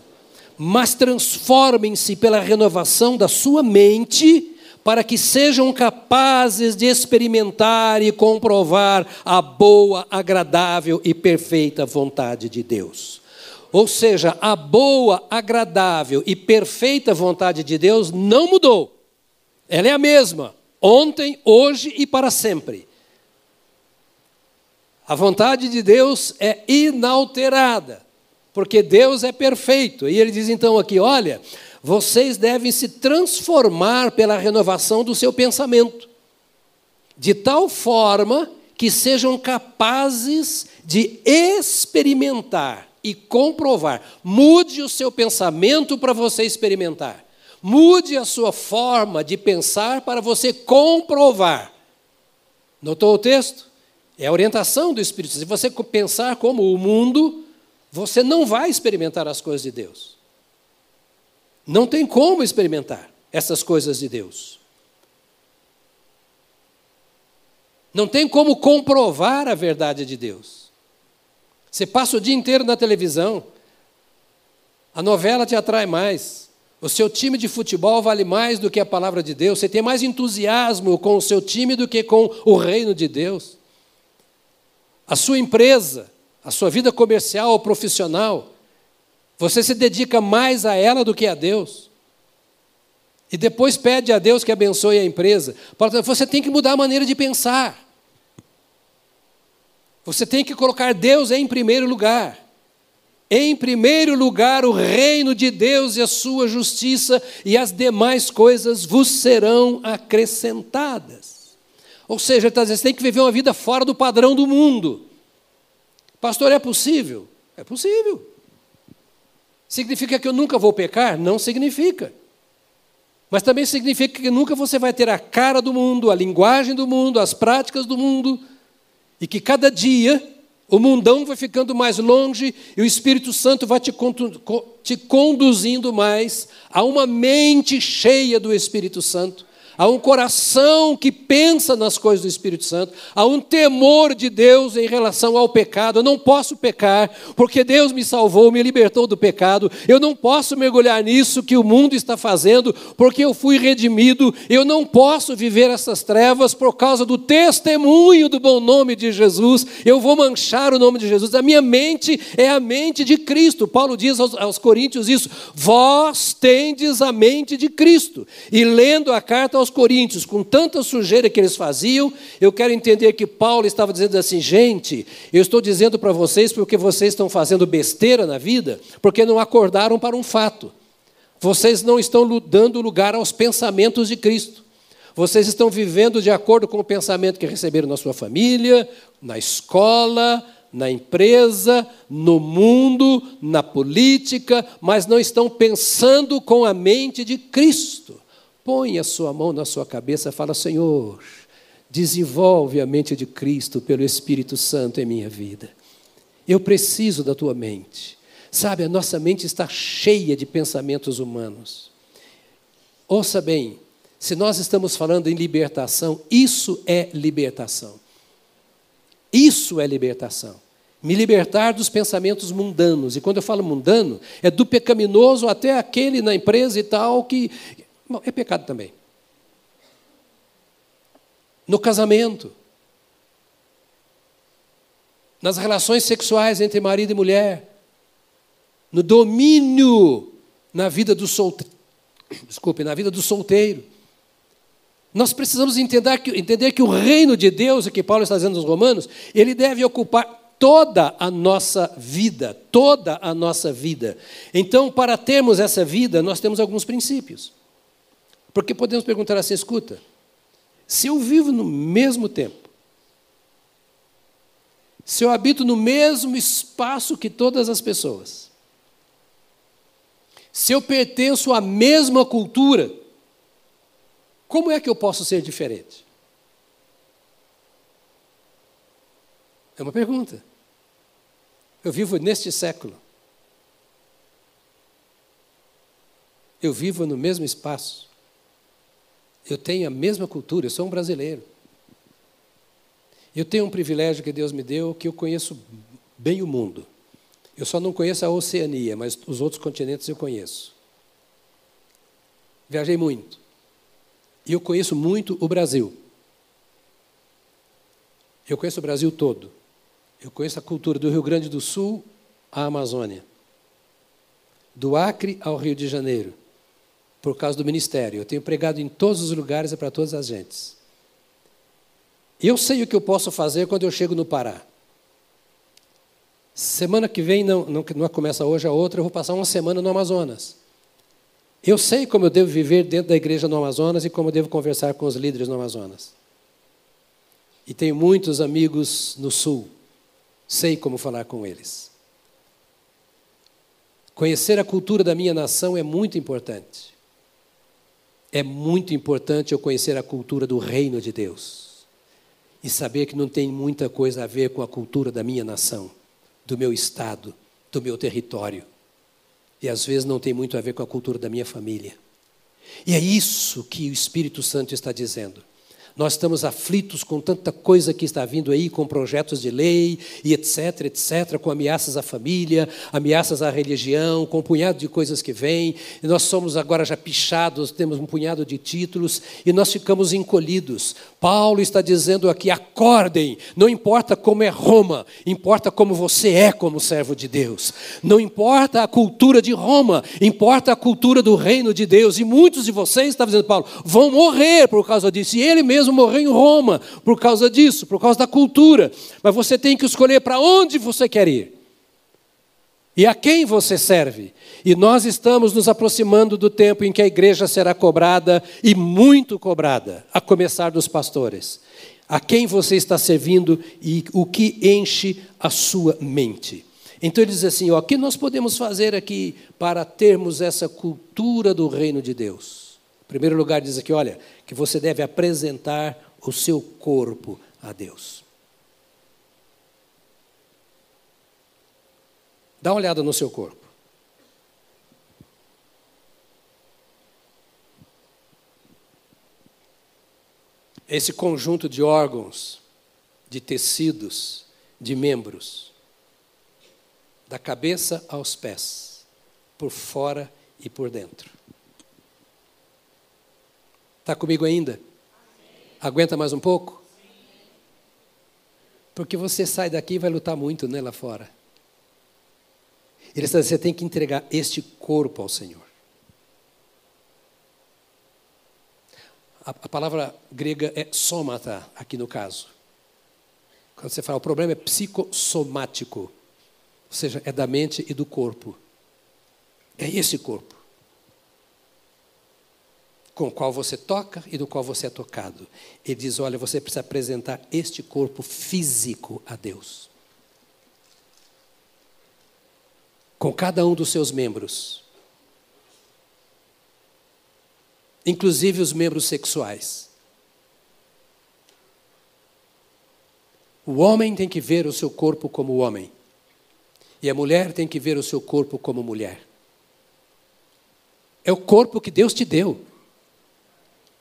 mas transformem-se pela renovação da sua mente para que sejam capazes de experimentar e comprovar a boa, agradável e perfeita vontade de Deus. Ou seja, a boa, agradável e perfeita vontade de Deus não mudou. Ela é a mesma, ontem, hoje e para sempre. A vontade de Deus é inalterada, porque Deus é perfeito. E ele diz então aqui: olha, vocês devem se transformar pela renovação do seu pensamento, de tal forma que sejam capazes de experimentar e comprovar. Mude o seu pensamento para você experimentar. Mude a sua forma de pensar para você comprovar. Notou o texto? É a orientação do Espírito. Se você pensar como o mundo, você não vai experimentar as coisas de Deus. Não tem como experimentar essas coisas de Deus. Não tem como comprovar a verdade de Deus. Você passa o dia inteiro na televisão, a novela te atrai mais, o seu time de futebol vale mais do que a palavra de Deus, você tem mais entusiasmo com o seu time do que com o reino de Deus. A sua empresa, a sua vida comercial ou profissional, você se dedica mais a ela do que a Deus. E depois pede a Deus que abençoe a empresa. Você tem que mudar a maneira de pensar. Você tem que colocar Deus em primeiro lugar. Em primeiro lugar o reino de Deus e a sua justiça, e as demais coisas vos serão acrescentadas. Ou seja, dizendo, você tem que viver uma vida fora do padrão do mundo. Pastor, é possível? É possível. Significa que eu nunca vou pecar? Não significa. Mas também significa que nunca você vai ter a cara do mundo, a linguagem do mundo, as práticas do mundo, e que cada dia o mundão vai ficando mais longe e o Espírito Santo vai te, te conduzindo mais a uma mente cheia do Espírito Santo há um coração que pensa nas coisas do Espírito Santo, há um temor de Deus em relação ao pecado. Eu não posso pecar, porque Deus me salvou, me libertou do pecado. Eu não posso mergulhar nisso que o mundo está fazendo, porque eu fui redimido. Eu não posso viver essas trevas por causa do testemunho do bom nome de Jesus. Eu vou manchar o nome de Jesus. A minha mente é a mente de Cristo. Paulo diz aos, aos Coríntios isso: Vós tendes a mente de Cristo. E lendo a carta aos Coríntios, com tanta sujeira que eles faziam, eu quero entender que Paulo estava dizendo assim: gente, eu estou dizendo para vocês porque vocês estão fazendo besteira na vida, porque não acordaram para um fato. Vocês não estão dando lugar aos pensamentos de Cristo. Vocês estão vivendo de acordo com o pensamento que receberam na sua família, na escola, na empresa, no mundo, na política, mas não estão pensando com a mente de Cristo. Põe a sua mão na sua cabeça e fala: Senhor, desenvolve a mente de Cristo pelo Espírito Santo em minha vida. Eu preciso da tua mente. Sabe, a nossa mente está cheia de pensamentos humanos. Ouça bem, se nós estamos falando em libertação, isso é libertação. Isso é libertação. Me libertar dos pensamentos mundanos. E quando eu falo mundano, é do pecaminoso até aquele na empresa e tal que é pecado também. No casamento, nas relações sexuais entre marido e mulher, no domínio na vida do solteiro, desculpe, na vida do solteiro. Nós precisamos entender que, entender que o reino de Deus, que Paulo está dizendo aos Romanos, ele deve ocupar toda a nossa vida, toda a nossa vida. Então, para termos essa vida, nós temos alguns princípios. Porque podemos perguntar assim: escuta, se eu vivo no mesmo tempo, se eu habito no mesmo espaço que todas as pessoas, se eu pertenço à mesma cultura, como é que eu posso ser diferente? É uma pergunta. Eu vivo neste século. Eu vivo no mesmo espaço. Eu tenho a mesma cultura, eu sou um brasileiro. Eu tenho um privilégio que Deus me deu que eu conheço bem o mundo. Eu só não conheço a Oceania, mas os outros continentes eu conheço. Viajei muito. E eu conheço muito o Brasil. Eu conheço o Brasil todo. Eu conheço a cultura do Rio Grande do Sul à Amazônia. Do Acre ao Rio de Janeiro por causa do ministério. Eu tenho pregado em todos os lugares e para todas as gentes. Eu sei o que eu posso fazer quando eu chego no Pará. Semana que vem, não, não, não começa hoje a outra, eu vou passar uma semana no Amazonas. Eu sei como eu devo viver dentro da igreja no Amazonas e como eu devo conversar com os líderes no Amazonas. E tenho muitos amigos no Sul. Sei como falar com eles. Conhecer a cultura da minha nação é muito importante é muito importante eu conhecer a cultura do reino de Deus e saber que não tem muita coisa a ver com a cultura da minha nação, do meu estado, do meu território. E às vezes não tem muito a ver com a cultura da minha família. E é isso que o Espírito Santo está dizendo. Nós estamos aflitos com tanta coisa que está vindo aí, com projetos de lei e etc, etc, com ameaças à família, ameaças à religião, com um punhado de coisas que vêm. E nós somos agora já pichados, temos um punhado de títulos e nós ficamos encolhidos. Paulo está dizendo aqui: acordem, não importa como é Roma, importa como você é como servo de Deus. Não importa a cultura de Roma, importa a cultura do reino de Deus. E muitos de vocês, está dizendo Paulo, vão morrer por causa disso. E ele mesmo mesmo morrer em Roma por causa disso, por causa da cultura. Mas você tem que escolher para onde você quer ir. E a quem você serve? E nós estamos nos aproximando do tempo em que a igreja será cobrada e muito cobrada, a começar dos pastores. A quem você está servindo e o que enche a sua mente. Então ele diz assim: ó, o que nós podemos fazer aqui para termos essa cultura do reino de Deus? Em primeiro lugar, diz aqui: olha, que você deve apresentar o seu corpo a Deus. Dá uma olhada no seu corpo. Esse conjunto de órgãos, de tecidos, de membros, da cabeça aos pés, por fora e por dentro. Está comigo ainda? Aguenta mais um pouco? Porque você sai daqui e vai lutar muito né, lá fora. Ele está dizendo, você tem que entregar este corpo ao Senhor. A, a palavra grega é somata, aqui no caso. Quando você fala, o problema é psicossomático, ou seja, é da mente e do corpo. É esse corpo com o qual você toca e do qual você é tocado. Ele diz: olha, você precisa apresentar este corpo físico a Deus. com cada um dos seus membros, inclusive os membros sexuais. O homem tem que ver o seu corpo como homem, e a mulher tem que ver o seu corpo como mulher. É o corpo que Deus te deu,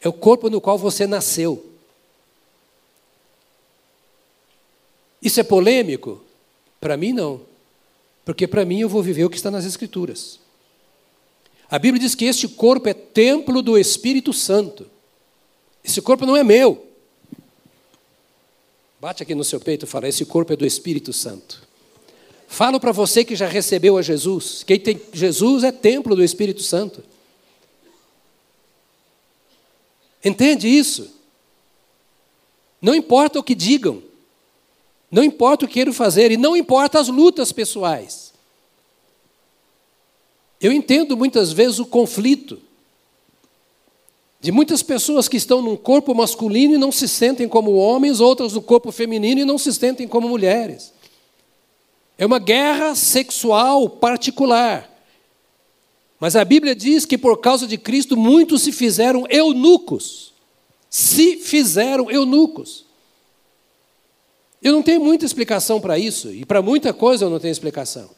é o corpo no qual você nasceu. Isso é polêmico? Para mim, não. Porque para mim eu vou viver o que está nas Escrituras. A Bíblia diz que este corpo é templo do Espírito Santo. Esse corpo não é meu. Bate aqui no seu peito e fala: esse corpo é do Espírito Santo. Falo para você que já recebeu a Jesus. Quem tem Jesus é templo do Espírito Santo. Entende isso? Não importa o que digam. Não importa o que queiram fazer e não importa as lutas pessoais. Eu entendo muitas vezes o conflito de muitas pessoas que estão num corpo masculino e não se sentem como homens, outras no corpo feminino e não se sentem como mulheres. É uma guerra sexual particular. Mas a Bíblia diz que por causa de Cristo muitos se fizeram eunucos. Se fizeram eunucos. Eu não tenho muita explicação para isso, e para muita coisa eu não tenho explicação.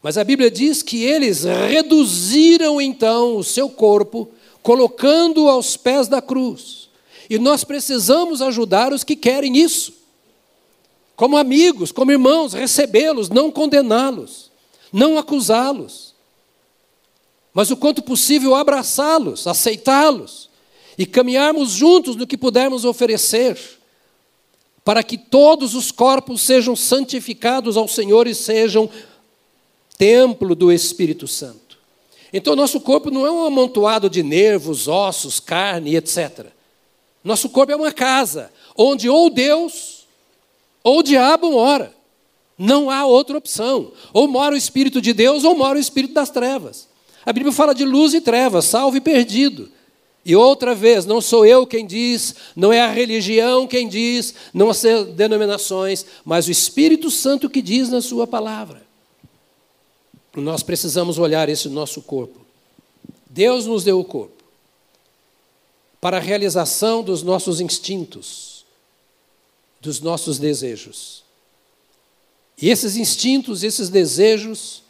Mas a Bíblia diz que eles reduziram então o seu corpo, colocando-o aos pés da cruz. E nós precisamos ajudar os que querem isso. Como amigos, como irmãos, recebê-los, não condená-los, não acusá-los. Mas o quanto possível abraçá-los, aceitá-los e caminharmos juntos no que pudermos oferecer para que todos os corpos sejam santificados ao Senhor e sejam templo do Espírito Santo. Então, nosso corpo não é um amontoado de nervos, ossos, carne, etc. Nosso corpo é uma casa, onde ou Deus ou o diabo mora. Não há outra opção. Ou mora o Espírito de Deus, ou mora o Espírito das trevas. A Bíblia fala de luz e trevas, salvo e perdido. E outra vez, não sou eu quem diz, não é a religião quem diz, não as denominações, mas o Espírito Santo que diz na Sua palavra. Nós precisamos olhar esse nosso corpo. Deus nos deu o corpo para a realização dos nossos instintos, dos nossos desejos. E esses instintos, esses desejos,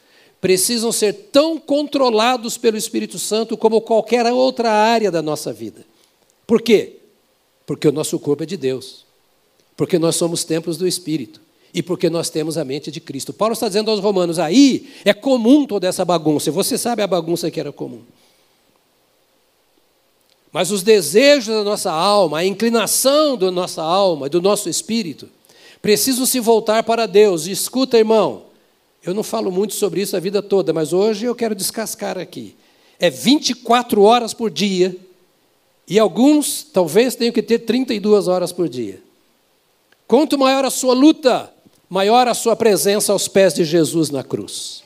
precisam ser tão controlados pelo Espírito Santo como qualquer outra área da nossa vida. Por quê? Porque o nosso corpo é de Deus. Porque nós somos templos do Espírito. E porque nós temos a mente de Cristo. Paulo está dizendo aos romanos: aí é comum toda essa bagunça. Você sabe a bagunça que era comum. Mas os desejos da nossa alma, a inclinação da nossa alma, do nosso espírito, precisam se voltar para Deus. Escuta, irmão, eu não falo muito sobre isso a vida toda, mas hoje eu quero descascar aqui. É 24 horas por dia, e alguns talvez tenham que ter 32 horas por dia. Quanto maior a sua luta, maior a sua presença aos pés de Jesus na cruz.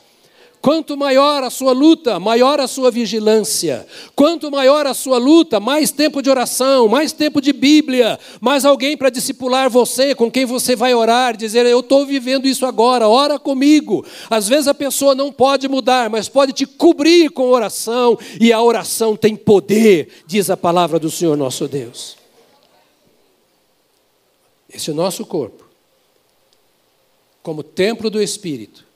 Quanto maior a sua luta, maior a sua vigilância. Quanto maior a sua luta, mais tempo de oração, mais tempo de Bíblia, mais alguém para discipular você, com quem você vai orar, dizer: Eu estou vivendo isso agora, ora comigo. Às vezes a pessoa não pode mudar, mas pode te cobrir com oração, e a oração tem poder, diz a palavra do Senhor nosso Deus. Esse nosso corpo, como templo do Espírito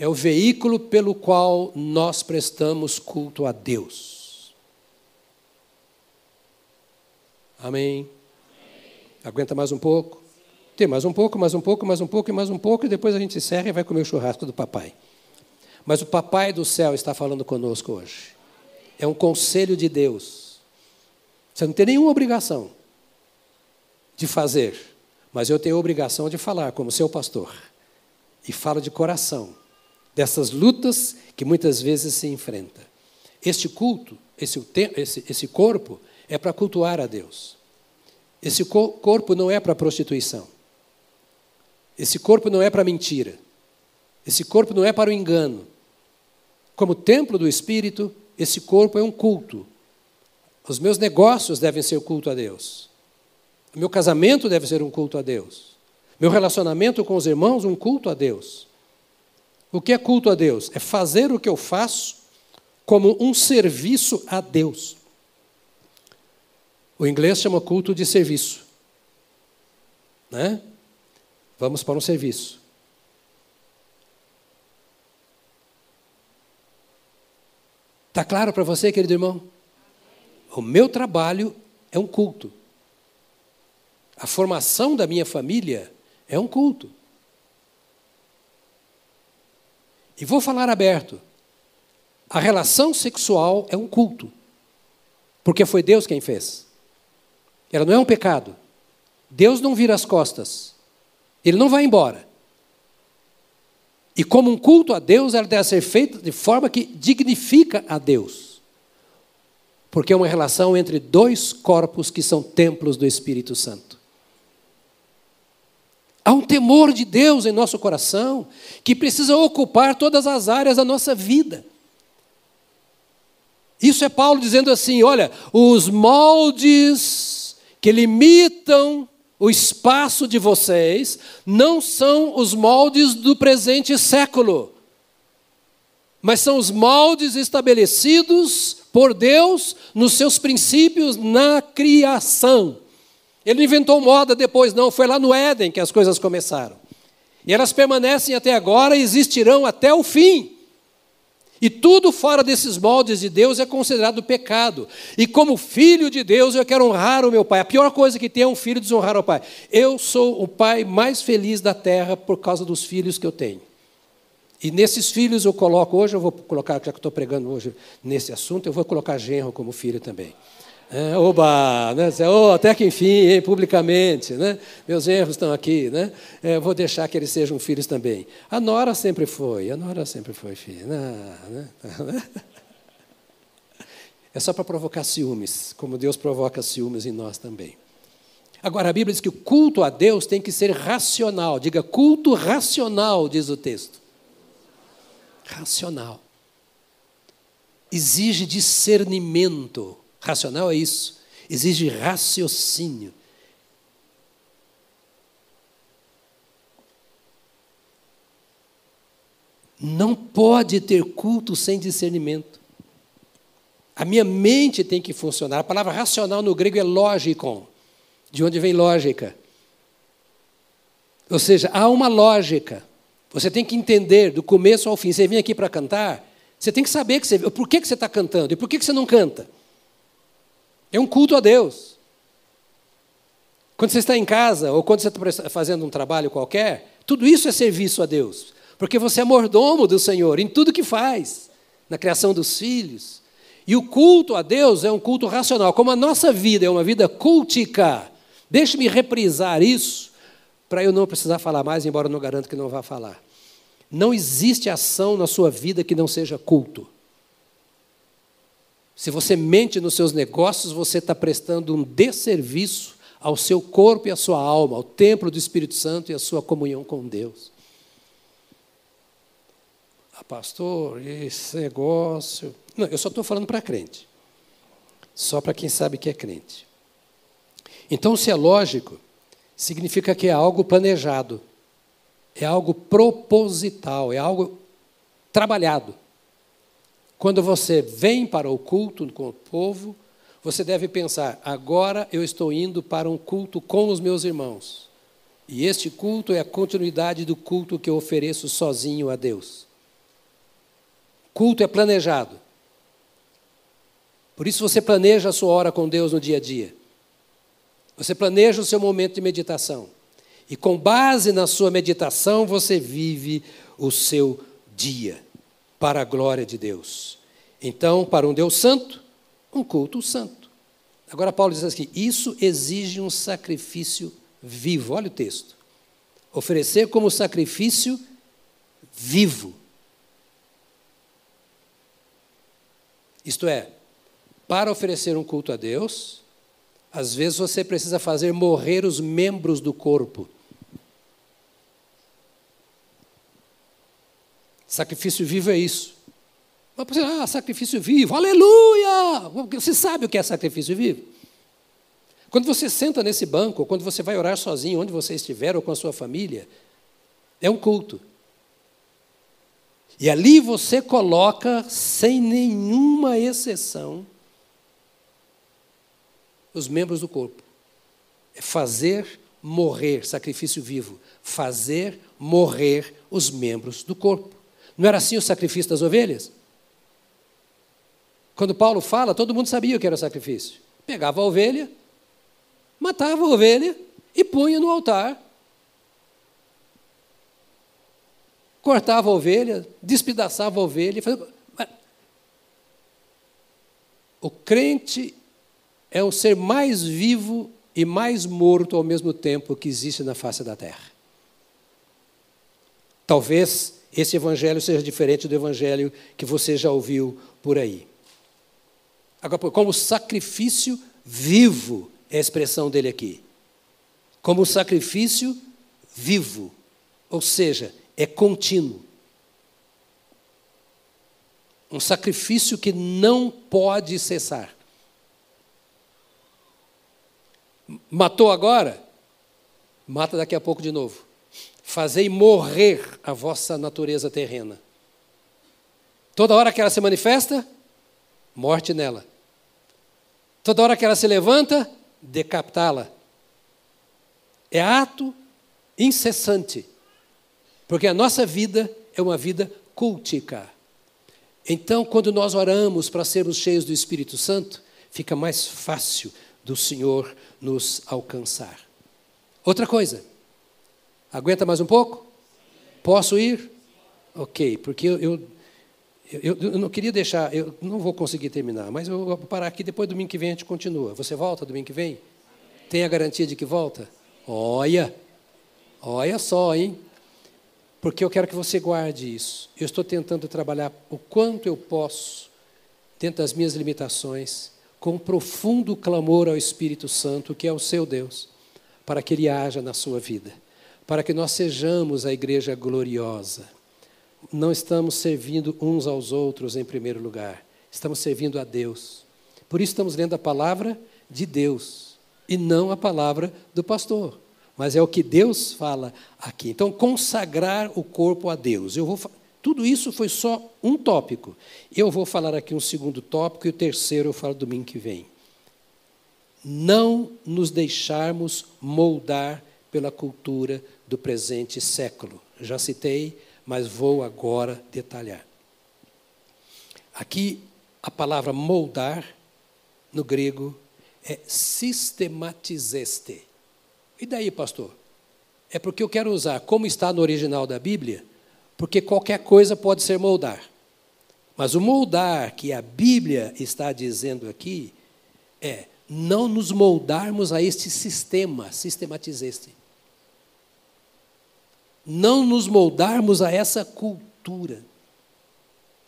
é o veículo pelo qual nós prestamos culto a Deus. Amém? Aguenta mais um pouco? Tem mais um pouco, mais um pouco, mais um pouco e mais um pouco, e depois a gente encerra e vai comer o churrasco do papai. Mas o papai do céu está falando conosco hoje. É um conselho de Deus. Você não tem nenhuma obrigação de fazer, mas eu tenho a obrigação de falar como seu pastor. E falo de coração dessas lutas que muitas vezes se enfrenta. Este culto, esse, esse, esse corpo, é para cultuar a Deus. Esse corpo não é para prostituição. Esse corpo não é para mentira. Esse corpo não é para o engano. Como templo do Espírito, esse corpo é um culto. Os meus negócios devem ser culto a Deus. O meu casamento deve ser um culto a Deus. Meu relacionamento com os irmãos, um culto a Deus. O que é culto a Deus? É fazer o que eu faço como um serviço a Deus. O inglês chama culto de serviço. Né? Vamos para um serviço. Está claro para você, querido irmão? O meu trabalho é um culto. A formação da minha família é um culto. E vou falar aberto. A relação sexual é um culto. Porque foi Deus quem fez. Ela não é um pecado. Deus não vira as costas. Ele não vai embora. E como um culto a Deus, ela deve ser feita de forma que dignifica a Deus. Porque é uma relação entre dois corpos que são templos do Espírito Santo. Há um temor de Deus em nosso coração que precisa ocupar todas as áreas da nossa vida. Isso é Paulo dizendo assim: olha, os moldes que limitam o espaço de vocês não são os moldes do presente século, mas são os moldes estabelecidos por Deus nos seus princípios na criação. Ele inventou moda depois, não, foi lá no Éden que as coisas começaram. E elas permanecem até agora e existirão até o fim. E tudo fora desses moldes de Deus é considerado pecado. E como filho de Deus, eu quero honrar o meu pai. A pior coisa que tem é um filho desonrar o pai. Eu sou o pai mais feliz da terra por causa dos filhos que eu tenho. E nesses filhos eu coloco, hoje eu vou colocar, já que estou pregando hoje nesse assunto, eu vou colocar genro como filho também. É, oba, né? Oh, até que enfim, hein, publicamente, né? meus erros estão aqui, né? É, vou deixar que eles sejam filhos também. A Nora sempre foi, a Nora sempre foi filha. Né? É só para provocar ciúmes, como Deus provoca ciúmes em nós também. Agora, a Bíblia diz que o culto a Deus tem que ser racional. Diga, culto racional, diz o texto. Racional. Exige discernimento. Racional é isso. Exige raciocínio. Não pode ter culto sem discernimento. A minha mente tem que funcionar. A palavra racional no grego é lógico, de onde vem lógica. Ou seja, há uma lógica. Você tem que entender do começo ao fim. Você vem aqui para cantar, você tem que saber que você, por que, que você está cantando e por que, que você não canta. É um culto a Deus. Quando você está em casa, ou quando você está fazendo um trabalho qualquer, tudo isso é serviço a Deus. Porque você é mordomo do Senhor em tudo que faz, na criação dos filhos. E o culto a Deus é um culto racional. Como a nossa vida é uma vida cultica, deixe-me reprisar isso, para eu não precisar falar mais, embora eu não garanto que não vá falar. Não existe ação na sua vida que não seja culto. Se você mente nos seus negócios, você está prestando um desserviço ao seu corpo e à sua alma, ao templo do Espírito Santo e à sua comunhão com Deus. ah, pastor, esse negócio. Não, eu só estou falando para crente. Só para quem sabe que é crente. Então, se é lógico, significa que é algo planejado, é algo proposital, é algo trabalhado. Quando você vem para o culto com o povo, você deve pensar: agora eu estou indo para um culto com os meus irmãos. E este culto é a continuidade do culto que eu ofereço sozinho a Deus. Culto é planejado. Por isso você planeja a sua hora com Deus no dia a dia. Você planeja o seu momento de meditação. E com base na sua meditação, você vive o seu dia para a glória de Deus. Então, para um Deus santo, um culto santo. Agora, Paulo diz assim: isso exige um sacrifício vivo. Olha o texto. Oferecer como sacrifício vivo. Isto é, para oferecer um culto a Deus, às vezes você precisa fazer morrer os membros do corpo. Sacrifício vivo é isso. Ah, sacrifício vivo, aleluia! Você sabe o que é sacrifício vivo? Quando você senta nesse banco, quando você vai orar sozinho, onde você estiver, ou com a sua família, é um culto. E ali você coloca, sem nenhuma exceção, os membros do corpo. É fazer morrer, sacrifício vivo, fazer morrer os membros do corpo. Não era assim o sacrifício das ovelhas? Quando Paulo fala, todo mundo sabia o que era sacrifício. Pegava a ovelha, matava a ovelha e punha no altar. Cortava a ovelha, despedaçava a ovelha. Fazia... O crente é o ser mais vivo e mais morto ao mesmo tempo que existe na face da terra. Talvez esse evangelho seja diferente do evangelho que você já ouviu por aí. Agora, como sacrifício vivo é a expressão dele aqui. Como sacrifício vivo, ou seja, é contínuo. Um sacrifício que não pode cessar. Matou agora? Mata daqui a pouco de novo. Fazei morrer a vossa natureza terrena. Toda hora que ela se manifesta, morte nela. Toda hora que ela se levanta, decapitá-la. É ato incessante, porque a nossa vida é uma vida cultica. Então, quando nós oramos para sermos cheios do Espírito Santo, fica mais fácil do Senhor nos alcançar. Outra coisa, aguenta mais um pouco? Posso ir? Ok, porque eu, eu eu, eu, não queria deixar, eu não vou conseguir terminar, mas eu vou parar aqui, depois domingo que vem a gente continua. Você volta domingo que vem? Tem a garantia de que volta? Olha, olha só, hein? Porque eu quero que você guarde isso. Eu estou tentando trabalhar o quanto eu posso, dentro das minhas limitações, com um profundo clamor ao Espírito Santo, que é o seu Deus, para que Ele haja na sua vida, para que nós sejamos a igreja gloriosa não estamos servindo uns aos outros em primeiro lugar, estamos servindo a Deus. Por isso estamos lendo a palavra de Deus e não a palavra do pastor. Mas é o que Deus fala aqui. Então, consagrar o corpo a Deus. Eu vou, tudo isso foi só um tópico. Eu vou falar aqui um segundo tópico e o terceiro eu falo domingo que vem. Não nos deixarmos moldar pela cultura do presente século. Já citei mas vou agora detalhar. Aqui, a palavra moldar, no grego, é sistematizeste. E daí, pastor? É porque eu quero usar como está no original da Bíblia, porque qualquer coisa pode ser moldar. Mas o moldar que a Bíblia está dizendo aqui é não nos moldarmos a este sistema, sistematizeste não nos moldarmos a essa cultura,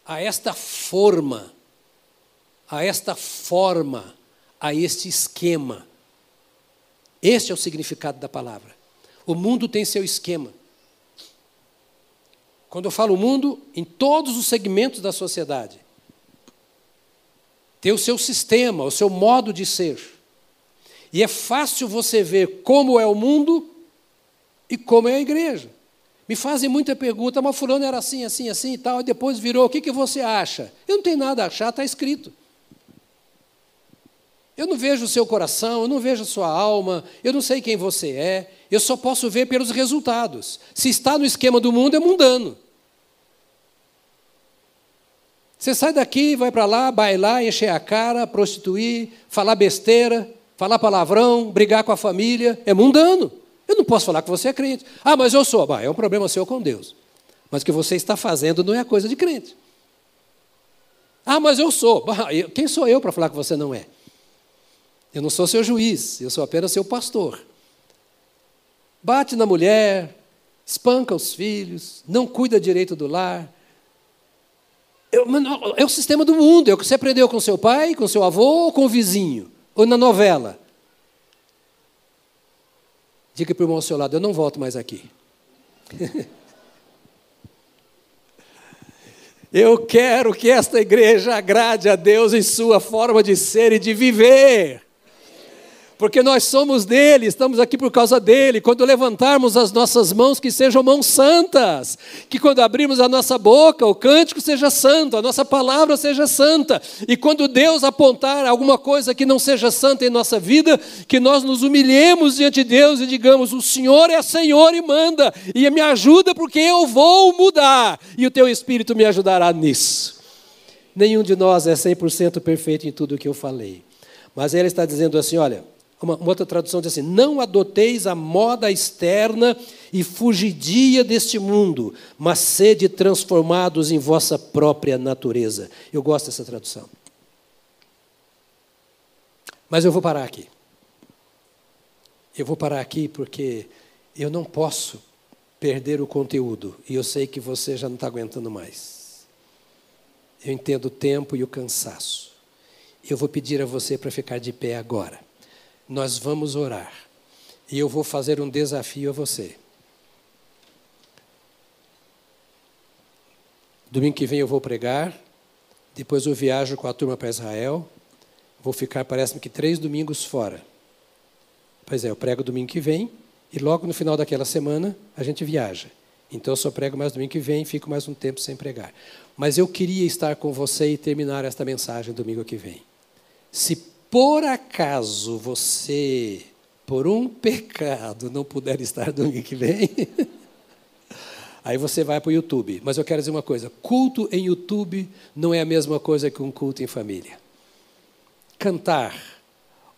a esta forma, a esta forma, a este esquema. Este é o significado da palavra. O mundo tem seu esquema. Quando eu falo mundo, em todos os segmentos da sociedade. Tem o seu sistema, o seu modo de ser. E é fácil você ver como é o mundo e como é a igreja. Me fazem muita pergunta, mas fulano era assim, assim, assim e tal, e depois virou, o que, que você acha? Eu não tenho nada a achar, está escrito. Eu não vejo o seu coração, eu não vejo a sua alma, eu não sei quem você é, eu só posso ver pelos resultados. Se está no esquema do mundo, é mundano. Você sai daqui, vai para lá, bailar, encher a cara, prostituir, falar besteira, falar palavrão, brigar com a família, é mundano. Eu não posso falar que você é crente. Ah, mas eu sou. Bah, é um problema seu com Deus. Mas o que você está fazendo não é coisa de crente. Ah, mas eu sou. Bah, quem sou eu para falar que você não é? Eu não sou seu juiz, eu sou apenas seu pastor. Bate na mulher, espanca os filhos, não cuida direito do lar, é o sistema do mundo, é o que você aprendeu com seu pai, com seu avô ou com o vizinho, ou na novela. Diga para o irmão ao seu lado: eu não volto mais aqui. eu quero que esta igreja agrade a Deus em sua forma de ser e de viver porque nós somos dele, estamos aqui por causa dele. Quando levantarmos as nossas mãos, que sejam mãos santas, que quando abrirmos a nossa boca, o cântico seja santo, a nossa palavra seja santa, e quando Deus apontar alguma coisa que não seja santa em nossa vida, que nós nos humilhemos diante de Deus e digamos: O Senhor é Senhor e manda, e me ajuda porque eu vou mudar, e o teu Espírito me ajudará nisso. Nenhum de nós é 100% perfeito em tudo o que eu falei. Mas ele está dizendo assim: olha, uma, uma outra tradução diz assim: Não adoteis a moda externa e fugidia deste mundo, mas sede transformados em vossa própria natureza. Eu gosto dessa tradução. Mas eu vou parar aqui. Eu vou parar aqui porque eu não posso perder o conteúdo e eu sei que você já não está aguentando mais. Eu entendo o tempo e o cansaço. Eu vou pedir a você para ficar de pé agora nós vamos orar. E eu vou fazer um desafio a você. Domingo que vem eu vou pregar, depois eu viajo com a turma para Israel. Vou ficar, parece-me que, três domingos fora. Pois é, eu prego domingo que vem e logo no final daquela semana a gente viaja. Então eu só prego mais domingo que vem e fico mais um tempo sem pregar. Mas eu queria estar com você e terminar esta mensagem domingo que vem. Se por acaso você, por um pecado, não puder estar domingo que vem, aí você vai para o YouTube. Mas eu quero dizer uma coisa: culto em YouTube não é a mesma coisa que um culto em família. Cantar,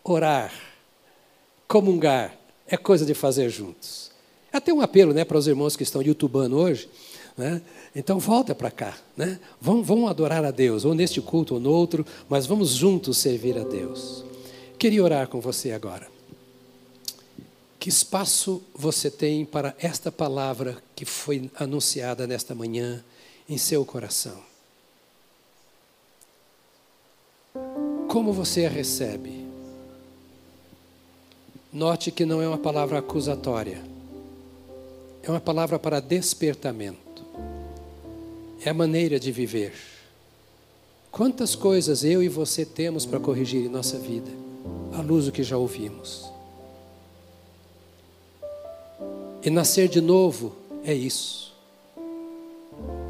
orar, comungar é coisa de fazer juntos. É até um apelo né, para os irmãos que estão youtubando hoje. Né? Então volta para cá, né? Vamos, vamos adorar a Deus, ou neste culto ou no outro, mas vamos juntos servir a Deus. Queria orar com você agora. Que espaço você tem para esta palavra que foi anunciada nesta manhã em seu coração? Como você a recebe? Note que não é uma palavra acusatória, é uma palavra para despertamento é a maneira de viver. Quantas coisas eu e você temos para corrigir em nossa vida, à luz do que já ouvimos. E nascer de novo é isso.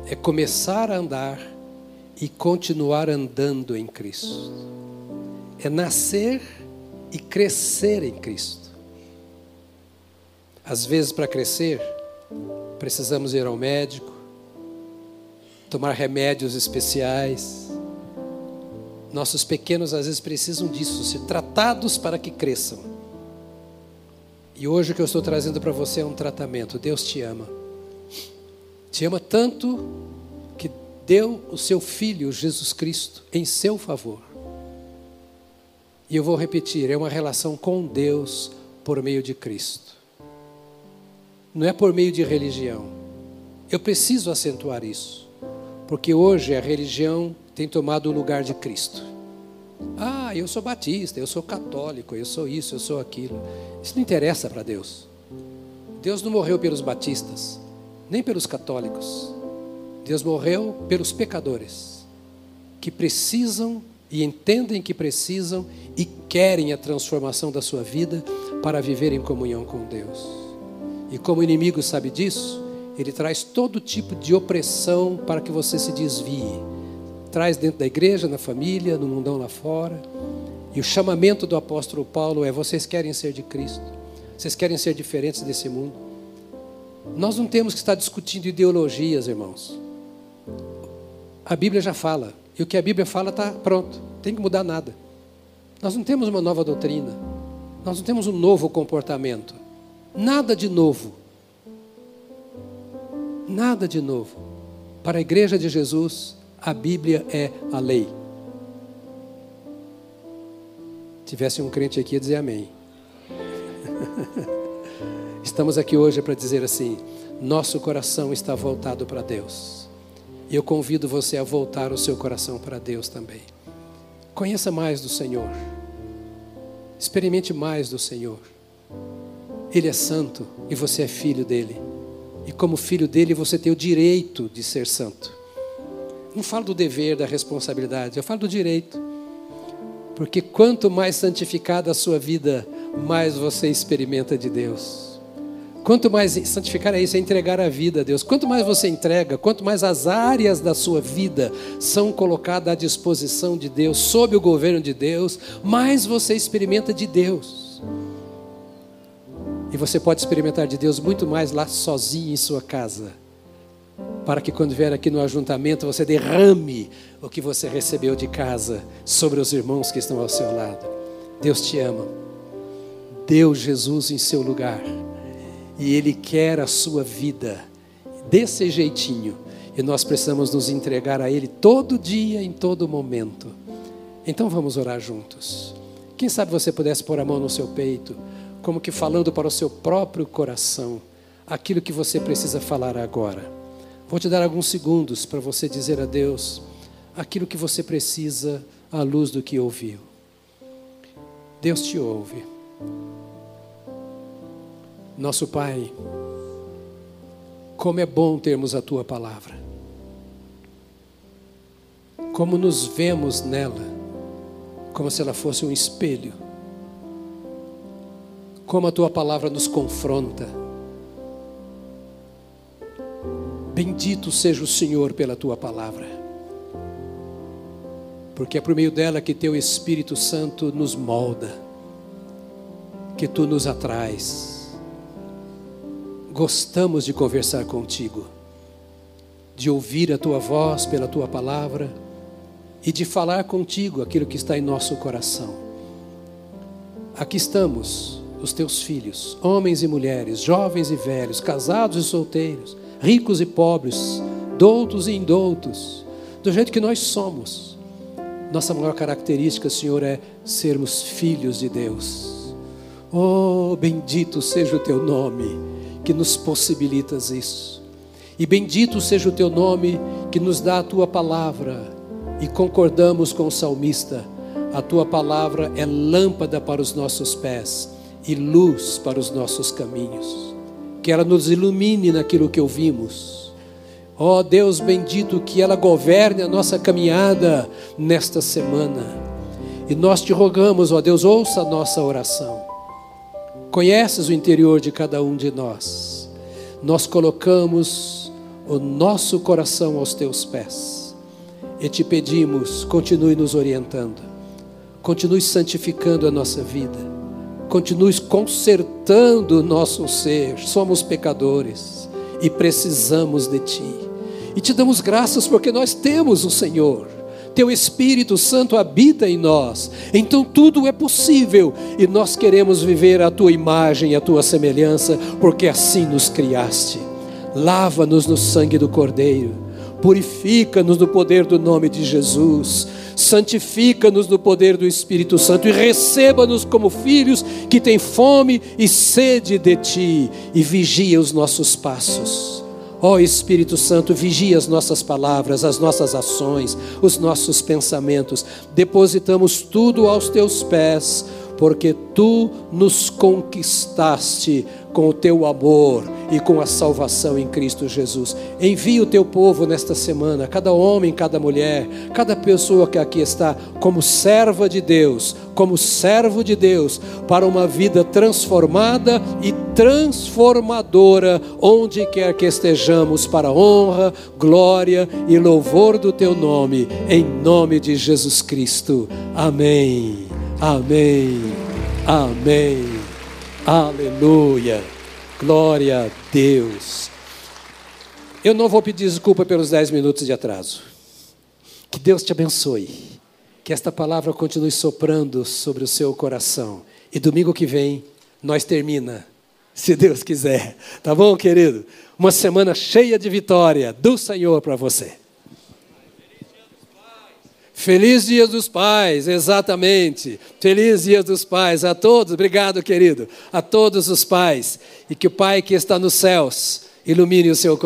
É começar a andar e continuar andando em Cristo. É nascer e crescer em Cristo. Às vezes, para crescer, precisamos ir ao médico, tomar remédios especiais. Nossos pequenos às vezes precisam disso, ser tratados para que cresçam. E hoje o que eu estou trazendo para você é um tratamento. Deus te ama. Te ama tanto que deu o seu filho Jesus Cristo em seu favor. E eu vou repetir, é uma relação com Deus por meio de Cristo. Não é por meio de religião. Eu preciso acentuar isso. Porque hoje a religião tem tomado o lugar de Cristo. Ah, eu sou batista, eu sou católico, eu sou isso, eu sou aquilo. Isso não interessa para Deus. Deus não morreu pelos batistas, nem pelos católicos. Deus morreu pelos pecadores que precisam e entendem que precisam e querem a transformação da sua vida para viver em comunhão com Deus. E como o inimigo sabe disso, ele traz todo tipo de opressão para que você se desvie. Traz dentro da igreja, na família, no mundão lá fora. E o chamamento do apóstolo Paulo é: vocês querem ser de Cristo, vocês querem ser diferentes desse mundo. Nós não temos que estar discutindo ideologias, irmãos. A Bíblia já fala, e o que a Bíblia fala está pronto, tem que mudar nada. Nós não temos uma nova doutrina, nós não temos um novo comportamento, nada de novo. Nada de novo. Para a igreja de Jesus, a Bíblia é a lei. Tivesse um crente aqui a dizer amém. Estamos aqui hoje para dizer assim: nosso coração está voltado para Deus. E eu convido você a voltar o seu coração para Deus também. Conheça mais do Senhor. Experimente mais do Senhor. Ele é santo e você é filho dele. E como filho dele, você tem o direito de ser santo. Não falo do dever, da responsabilidade, eu falo do direito. Porque quanto mais santificada a sua vida, mais você experimenta de Deus. Quanto mais santificar é isso, é entregar a vida a Deus. Quanto mais você entrega, quanto mais as áreas da sua vida são colocadas à disposição de Deus, sob o governo de Deus, mais você experimenta de Deus. E você pode experimentar de Deus muito mais lá sozinho em sua casa. Para que quando vier aqui no ajuntamento você derrame o que você recebeu de casa sobre os irmãos que estão ao seu lado. Deus te ama. Deu Jesus em seu lugar. E Ele quer a sua vida desse jeitinho. E nós precisamos nos entregar a Ele todo dia, em todo momento. Então vamos orar juntos. Quem sabe você pudesse pôr a mão no seu peito como que falando para o seu próprio coração aquilo que você precisa falar agora. Vou te dar alguns segundos para você dizer a Deus aquilo que você precisa à luz do que ouviu. Deus te ouve. Nosso Pai, como é bom termos a tua palavra. Como nos vemos nela, como se ela fosse um espelho como a tua palavra nos confronta. Bendito seja o Senhor pela tua palavra, porque é por meio dela que teu Espírito Santo nos molda, que tu nos atrais. Gostamos de conversar contigo, de ouvir a tua voz pela tua palavra e de falar contigo aquilo que está em nosso coração. Aqui estamos os teus filhos, homens e mulheres, jovens e velhos, casados e solteiros, ricos e pobres, doutos e indoutos, do jeito que nós somos. Nossa maior característica, Senhor, é sermos filhos de Deus. Oh, bendito seja o teu nome que nos possibilitas isso. E bendito seja o teu nome que nos dá a tua palavra. E concordamos com o salmista: a tua palavra é lâmpada para os nossos pés e luz para os nossos caminhos. Que ela nos ilumine naquilo que ouvimos. Ó oh, Deus bendito, que ela governe a nossa caminhada nesta semana. E nós te rogamos, ó Deus, ouça a nossa oração. Conheces o interior de cada um de nós. Nós colocamos o nosso coração aos teus pés. E te pedimos, continue nos orientando. Continue santificando a nossa vida continues consertando o nosso ser. Somos pecadores e precisamos de Ti. E te damos graças porque nós temos o Senhor. Teu Espírito Santo habita em nós, então tudo é possível e nós queremos viver a tua imagem e a tua semelhança, porque assim nos criaste. Lava-nos no sangue do Cordeiro, purifica-nos no poder do nome de Jesus santifica-nos no poder do Espírito Santo e receba-nos como filhos que têm fome e sede de Ti e vigia os nossos passos. Ó oh, Espírito Santo, vigia as nossas palavras, as nossas ações, os nossos pensamentos. Depositamos tudo aos Teus pés, porque tu nos conquistaste com o teu amor e com a salvação em Cristo Jesus. Envia o teu povo nesta semana, cada homem, cada mulher, cada pessoa que aqui está, como serva de Deus, como servo de Deus, para uma vida transformada e transformadora, onde quer que estejamos, para honra, glória e louvor do teu nome, em nome de Jesus Cristo. Amém. Amém. Amém. Aleluia. Glória a Deus. Eu não vou pedir desculpa pelos dez minutos de atraso. Que Deus te abençoe. Que esta palavra continue soprando sobre o seu coração. E domingo que vem, nós termina, se Deus quiser. Tá bom, querido? Uma semana cheia de vitória do Senhor para você. Feliz Dia dos Pais, exatamente. Feliz Dia dos Pais a todos. Obrigado, querido. A todos os pais. E que o Pai que está nos céus ilumine o seu coração.